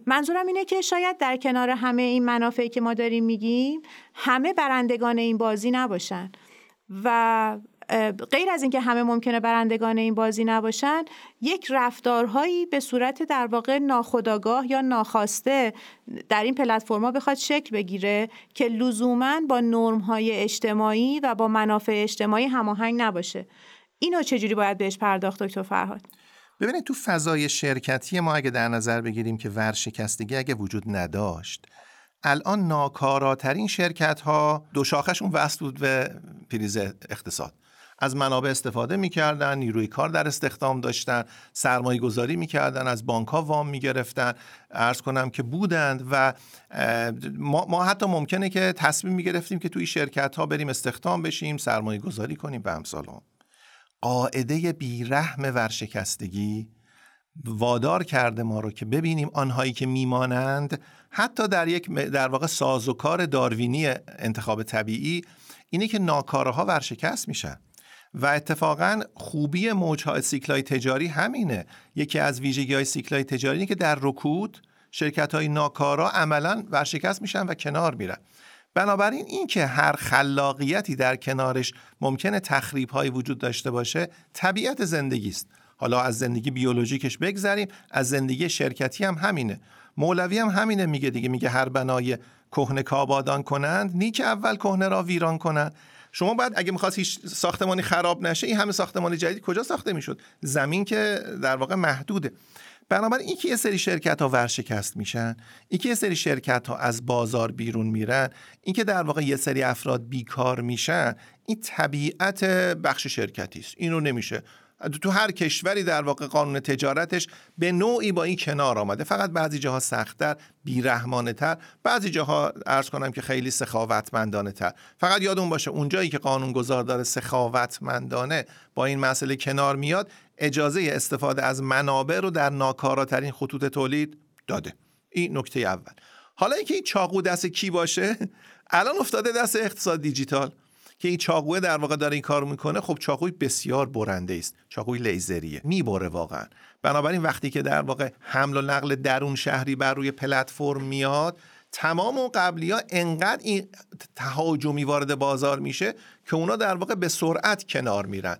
منظورم اینه که شاید در کنار همه این منافعی که ما داریم میگیم همه برندگان این بازی نباشن. و غیر از اینکه همه ممکنه برندگان این بازی نباشن یک رفتارهایی به صورت در واقع ناخودآگاه یا ناخواسته در این پلتفرما بخواد شکل بگیره که لزوما با های اجتماعی و با منافع اجتماعی هماهنگ نباشه. اینو چجوری باید بهش پرداخت دکتر فرهاد؟ ببینید تو فضای شرکتی ما اگه در نظر بگیریم که ورشکستگی اگه وجود نداشت الان ناکاراترین شرکت ها دو شاخشون وصل بود به پریز اقتصاد. از منابع استفاده می‌کردن نیروی کار در استخدام داشتن سرمایه گذاری می‌کردن از بانک ها وام می‌گرفتن. ارز کنم که بودند و ما, حتی ممکنه که تصمیم می‌گرفتیم که توی شرکت ها بریم استخدام بشیم سرمایه گذاری کنیم به امثال قاعده بیرحم ورشکستگی وادار کرده ما رو که ببینیم آنهایی که میمانند حتی در یک در واقع سازوکار داروینی انتخاب طبیعی اینه که ناکارها ورشکست میشن. و اتفاقا خوبی موجهای سیکلای تجاری همینه. یکی از ویژگی های سیکلای تجاری که در رکود شرکت های ناکارا عملا ورشکست میشن و کنار میرن. بنابراین این که هر خلاقیتی در کنارش ممکنه تخریب های وجود داشته باشه طبیعت زندگی است. حالا از زندگی بیولوژیکش بگذریم از زندگی شرکتی هم همینه. مولوی هم همینه میگه دیگه میگه هر بنای کهنه کابادان کنند نیک اول کهنه را ویران کنند. شما باید اگه می‌خواست هیچ ساختمانی خراب نشه این همه ساختمان جدید کجا ساخته می‌شد؟ زمین که در واقع محدوده. بنابراین این که یه سری شرکت ها ورشکست میشن این که یه سری شرکت ها از بازار بیرون میرن این که در واقع یه سری افراد بیکار میشن این طبیعت بخش شرکتی است. اینو نمیشه. تو هر کشوری در واقع قانون تجارتش به نوعی با این کنار آمده. فقط بعضی جاها سختتر بیرحمانه تر بعضی جاها ارز کنم که خیلی سخاوتمندانه تر. فقط یادون باشه اونجایی که قانون گذار داره سخاوتمندانه با این مسئله کنار میاد اجازه استفاده از منابع رو در ناکاراترین خطوط تولید داده. این نکته اول. حالا اینکه این چاقو دست کی باشه الان افتاده دست اقتصاد دیجیتال که این چاقوه در واقع داره این کار می‌کنه. خب چاقوی بسیار برنده است چاقوی لیزریه. می‌بره واقعا. بنابراین وقتی که در واقع حمل و نقل درون شهری بر روی پلتفرم میاد تمام و قبلی ها انقدر این تهاجمی وارد بازار میشه که اونا در واقع به سرعت کنار میرن.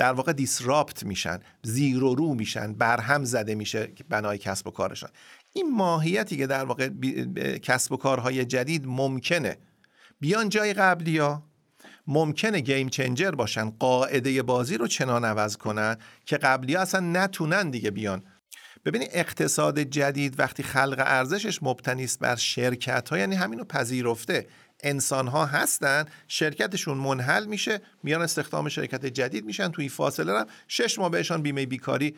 در واقع دیسراپت میشن زیر و رو میشن برهم زده میشه بنای کسب و کارشان. این ماهیتی که در واقع کسب و کارهای جدید ممکنه. بیان جای قبلی ها ممکنه گیم چنجر باشن قاعده بازی رو چنان عوض کنن که قبلی ها اصلا نتونن دیگه بیان. ببینید اقتصاد جدید وقتی خلق ارزشش مبتنی است بر شرکت ها یعنی همینو پذیرفته. انسان ها هستن شرکتشون منحل میشه میان استخدام شرکت جدید میشن توی فاصله هم شش ماه بهشان بیمه بیکاری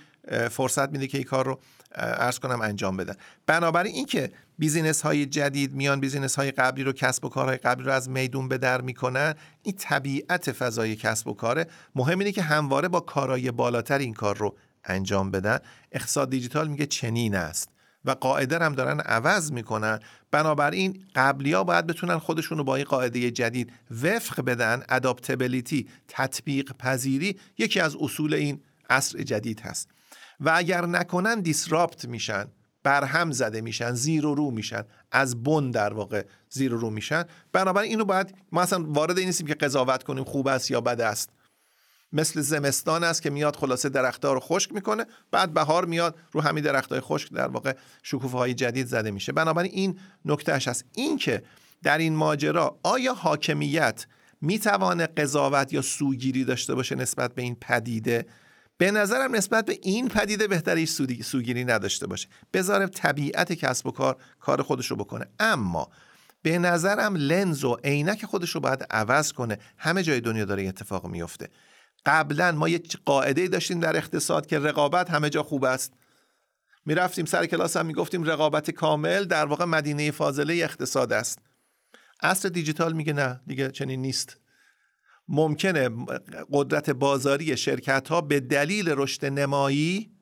فرصت میده که این کار رو عرض کنم انجام بدن. بنابراین اینکه business های جدید میان business های قبلی رو کسب و کارهای قبلی رو از میدون به در می‌کنن این طبیعت فضای کسب و کاره. مهم اینه که همواره با کارهای بالاتر این کار رو انجام بدن. اقتصاد دیجیتال میگه چنین است. و قاعده هم دارن عوض می‌کنن. بنابراین قبلی ها باید بتونن خودشون رو با این قاعده جدید وفق بدن. adaptability تطبیق پذیری یکی از اصول این عصر جدید هست. و اگر نکنن دیسراپت میشن برهم زده میشن زیر و رو میشن از بن در واقع زیر و رو میشن. بنابراین اینو باید ما اصلا وارد این نیستیم که قضاوت کنیم خوب است یا بد است. مثل زمستان است که میاد خلاصه درختها رو خشک می‌کنه بعد بهار میاد رو همین درختهای خشک در واقع شکوفه های جدید زده میشه. بنابراین این نکتهش هست این که در این ماجرا آیا حاکمیت می‌توانه قضاوت یا سوگیری داشته باشه نسبت به این پدیده؟ به نظرم نسبت به این پدیده بهتر سوگیری نداشته باشه. بذاره طبیعت کسب و کار کار خودش رو بکنه. اما به نظرم لنز و عینک خودش رو باید عوض کنه. همه جای دنیا داره اتفاق میفته قبلا ما یک قاعده داشتیم در اقتصاد که رقابت همه جا خوب است. می‌رفتیم سر کلاس هم می‌گفتیم رقابت کامل در واقع مدینه فاضله اقتصاد است. اصر دیجیتال میگه نه دیگه چنین نیست. ممکنه قدرت بازاری شرکت ها به دلیل رشد نمایی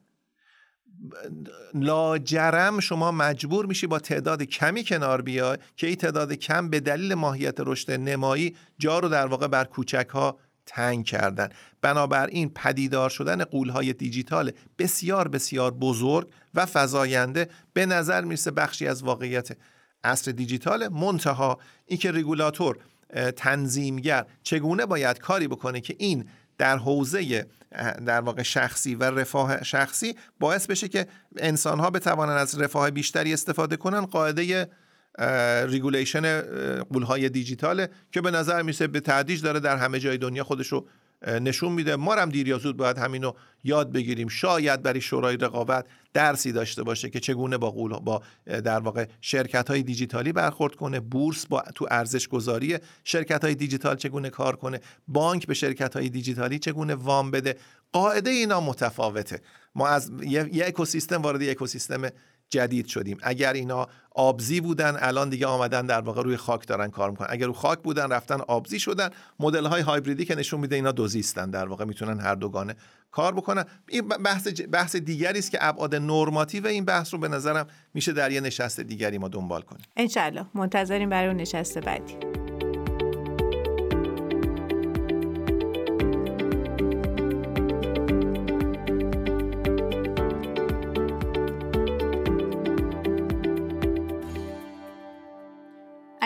لاجرم شما مجبور میشی با تعداد کمی کنار بیای که این تعداد کم به دلیل ماهیت رشد نمایی جا رو در واقع بر کوچک ها تنگ کردن. بنابراین پدیدار شدن قولهای دیجیتال بسیار بسیار بزرگ و فزاینده به نظر می‌رسه بخشی از واقعیت عصر دیجیتال. منتها اینکه ریگولاتور تنظیمگر چگونه باید کاری بکنه که این در حوزه در واقع شخصی و رفاه شخصی باعث بشه که انسان ها بتوانند از رفاه بیشتری استفاده کنن قاعده regulation غول‌های دیجیتاله که به نظر می‌رسه به تدریج داره در همه جای دنیا خودش رو نشون میده. ما هم دیر یا زود باید همینو یاد بگیریم. شاید برای شورای رقابت درسی داشته باشه که چگونه با قول با در واقع شرکت های دیجیتالی برخورد کنه. بورس با تو ارزش گذاری شرکت های دیجیتال چگونه کار کنه؟ بانک به شرکت های دیجیتالی چگونه وام بده؟ قاعده اینا متفاوته. ما از یه اکوسیستم وارد یه اکوسیستم جدید شدیم. اگر اینا آبزی بودن الان دیگه آمدن در واقع روی خاک دارن کار می‌کنن. اگر رو خاک بودن رفتن آبزی شدن مدل های هایبریدی که نشون میده اینا دوزیستن در واقع می‌تونن هر دوگانه کار بکنن. این بحث بحث دیگری است که ابعاد نرماتیو این بحث رو به نظرم میشه در یه نشست دیگری ما دنبال کنیم. ان منتظریم برای اون نشست بعدی.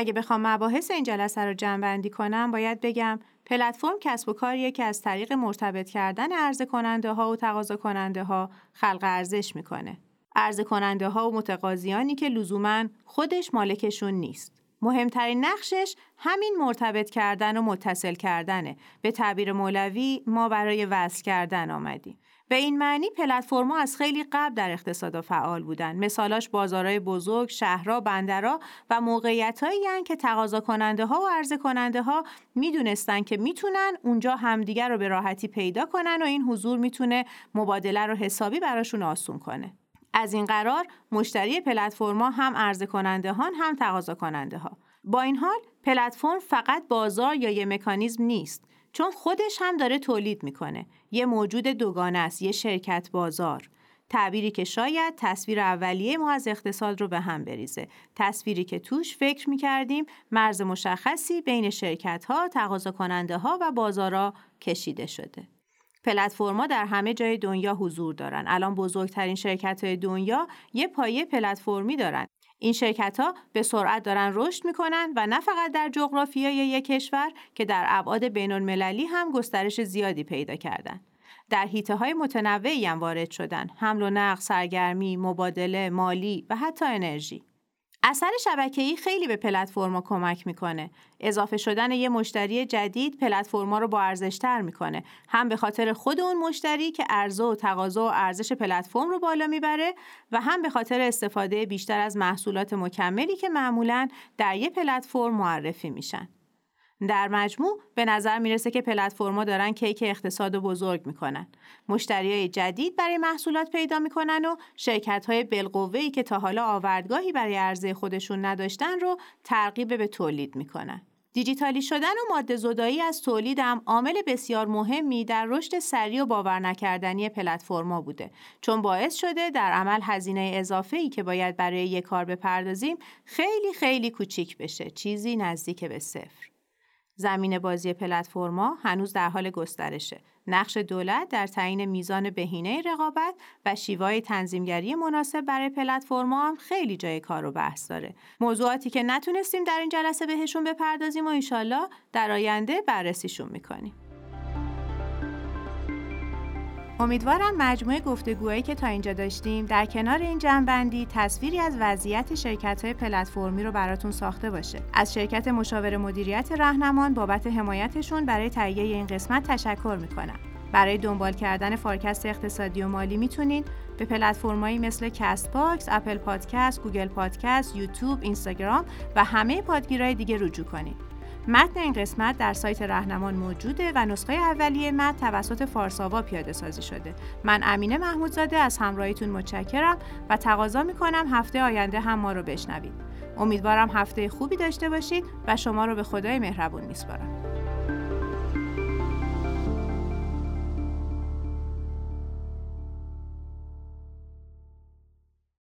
اگه بخوام مباحث این جلسه رو جمع کنم باید بگم پلتفرم کسب و کاریه که از طریق مرتبط کردن عرضه کننده ها و تقاضا کننده ها خلق ارزش می‌کنه. عرضه کننده ها و متقاضیانی که لزوما خودش مالکشون نیست. مهمترین نقشش همین مرتبط کردن و متصل کردنه. به تعبیر مولوی ما برای وصل کردن آمدیم. به این معنی پلتفرما از خیلی قبل در اقتصاد فعال بودن. مثالاش بازارهای بزرگ، شهرها، بندرها و موقعیتهایی که تقاضا کننده ها و عرضه کننده ها می‌دونستن که می‌تونن اونجا همدیگر رو به راحتی پیدا کنن و این حضور می‌تونه مبادله رو حسابی براشون آسون کنه. از این قرار مشتری پلتفرما هم عرضه کننده ها هم تقاضا کننده ها. با این حال پلتفرم فقط بازار یا یه مکانیزم نیست چون خودش هم داره تولید می‌کنه یه موجود دوگانه است یه شرکت بازار تعبیری که شاید تصویر اولیه ما از اقتصاد رو به هم بریزه تصویری که توش فکر می‌کردیم مرز مشخصی بین شرکت ها، تقاضا کننده ها و بازارا کشیده شده پلتفرما در همه جای دنیا حضور دارن. الان بزرگترین شرکت های دنیا یه پایه پلتفرمی دارن. این شرکت ها به سرعت دارن رشد می‌کنن و نه فقط در جغرافیای یک کشور که در ابعاد بین المللی هم گسترش زیادی پیدا کردن. در حیطه های متنوعی هم وارد شدن. حمل و نقل، سرگرمی، مبادله، مالی و حتی انرژی. اثر شبکه‌ای خیلی به پلتفرما کمک می‌کنه. اضافه شدن یه مشتری جدید پلتفرما رو با ارزشتر می‌کنه. هم به خاطر خود اون مشتری که عرضه و تقاضا و ارزش پلتفرم رو بالا می‌بره و هم به خاطر استفاده بیشتر از محصولات مکملی که معمولا در یه پلتفرم معرفی میشن. در مجموع به نظر می‌رسه که پلتفرما دارن کیک اقتصاد بزرگ می‌کنن. مشتریای جدید برای محصولات پیدا می‌کنن و شرکت های بالقوه که تا حالا آوردگاهی برای عرضه خودشون نداشتن رو ترغیب به تولید می‌کنن. دیجیتالی شدن و ماده زدایی از تولید هم عامل بسیار مهمی در رشد سریع و باور نکردنی پلتفرما بوده چون باعث شده در عمل هزینه اضافه ای که باید برای یک کار بپردازیم خیلی خیلی کوچیک بشه چیزی نزدیک به صفر زمین بازی پلتفرما هنوز در حال گسترشه. نقش دولت در تعیین میزان بهینه رقابت و شیوای تنظیمگری مناسب برای پلتفرما هم خیلی جای کار و بحث داره. موضوعاتی که نتونستیم در این جلسه بهشون بپردازیم و ایشالله در آینده بررسیشون می‌کنیم. امیدوارم مجموعه گفتگوهایی که تا اینجا داشتیم در کنار این جنبندی تصویری از وضعیت شرکت های پلتفرمی رو براتون ساخته باشه. از شرکت مشاور مدیریت رهنمان بابت حمایتشون برای تهیه این قسمت تشکر می‌کنم. برای دنبال کردن فارکست اقتصادی و مالی می‌تونید به پلتفرمایی مثل Castbox، Apple Podcast، Google Podcast، YouTube، Instagram و همه پادگیرهای دیگه رجوع کنید. متن این قسمت در سایت رهنمان موجوده و نسخه اولیه متن توسط فارساوا پیاده سازی شده. من امینه محمودزاده از همراهیتون متشکرم و تقاضا می‌کنم هفته آینده هم ما رو بشنوید. امیدوارم هفته خوبی داشته باشید و شما رو به خدای مهربون میسپارم.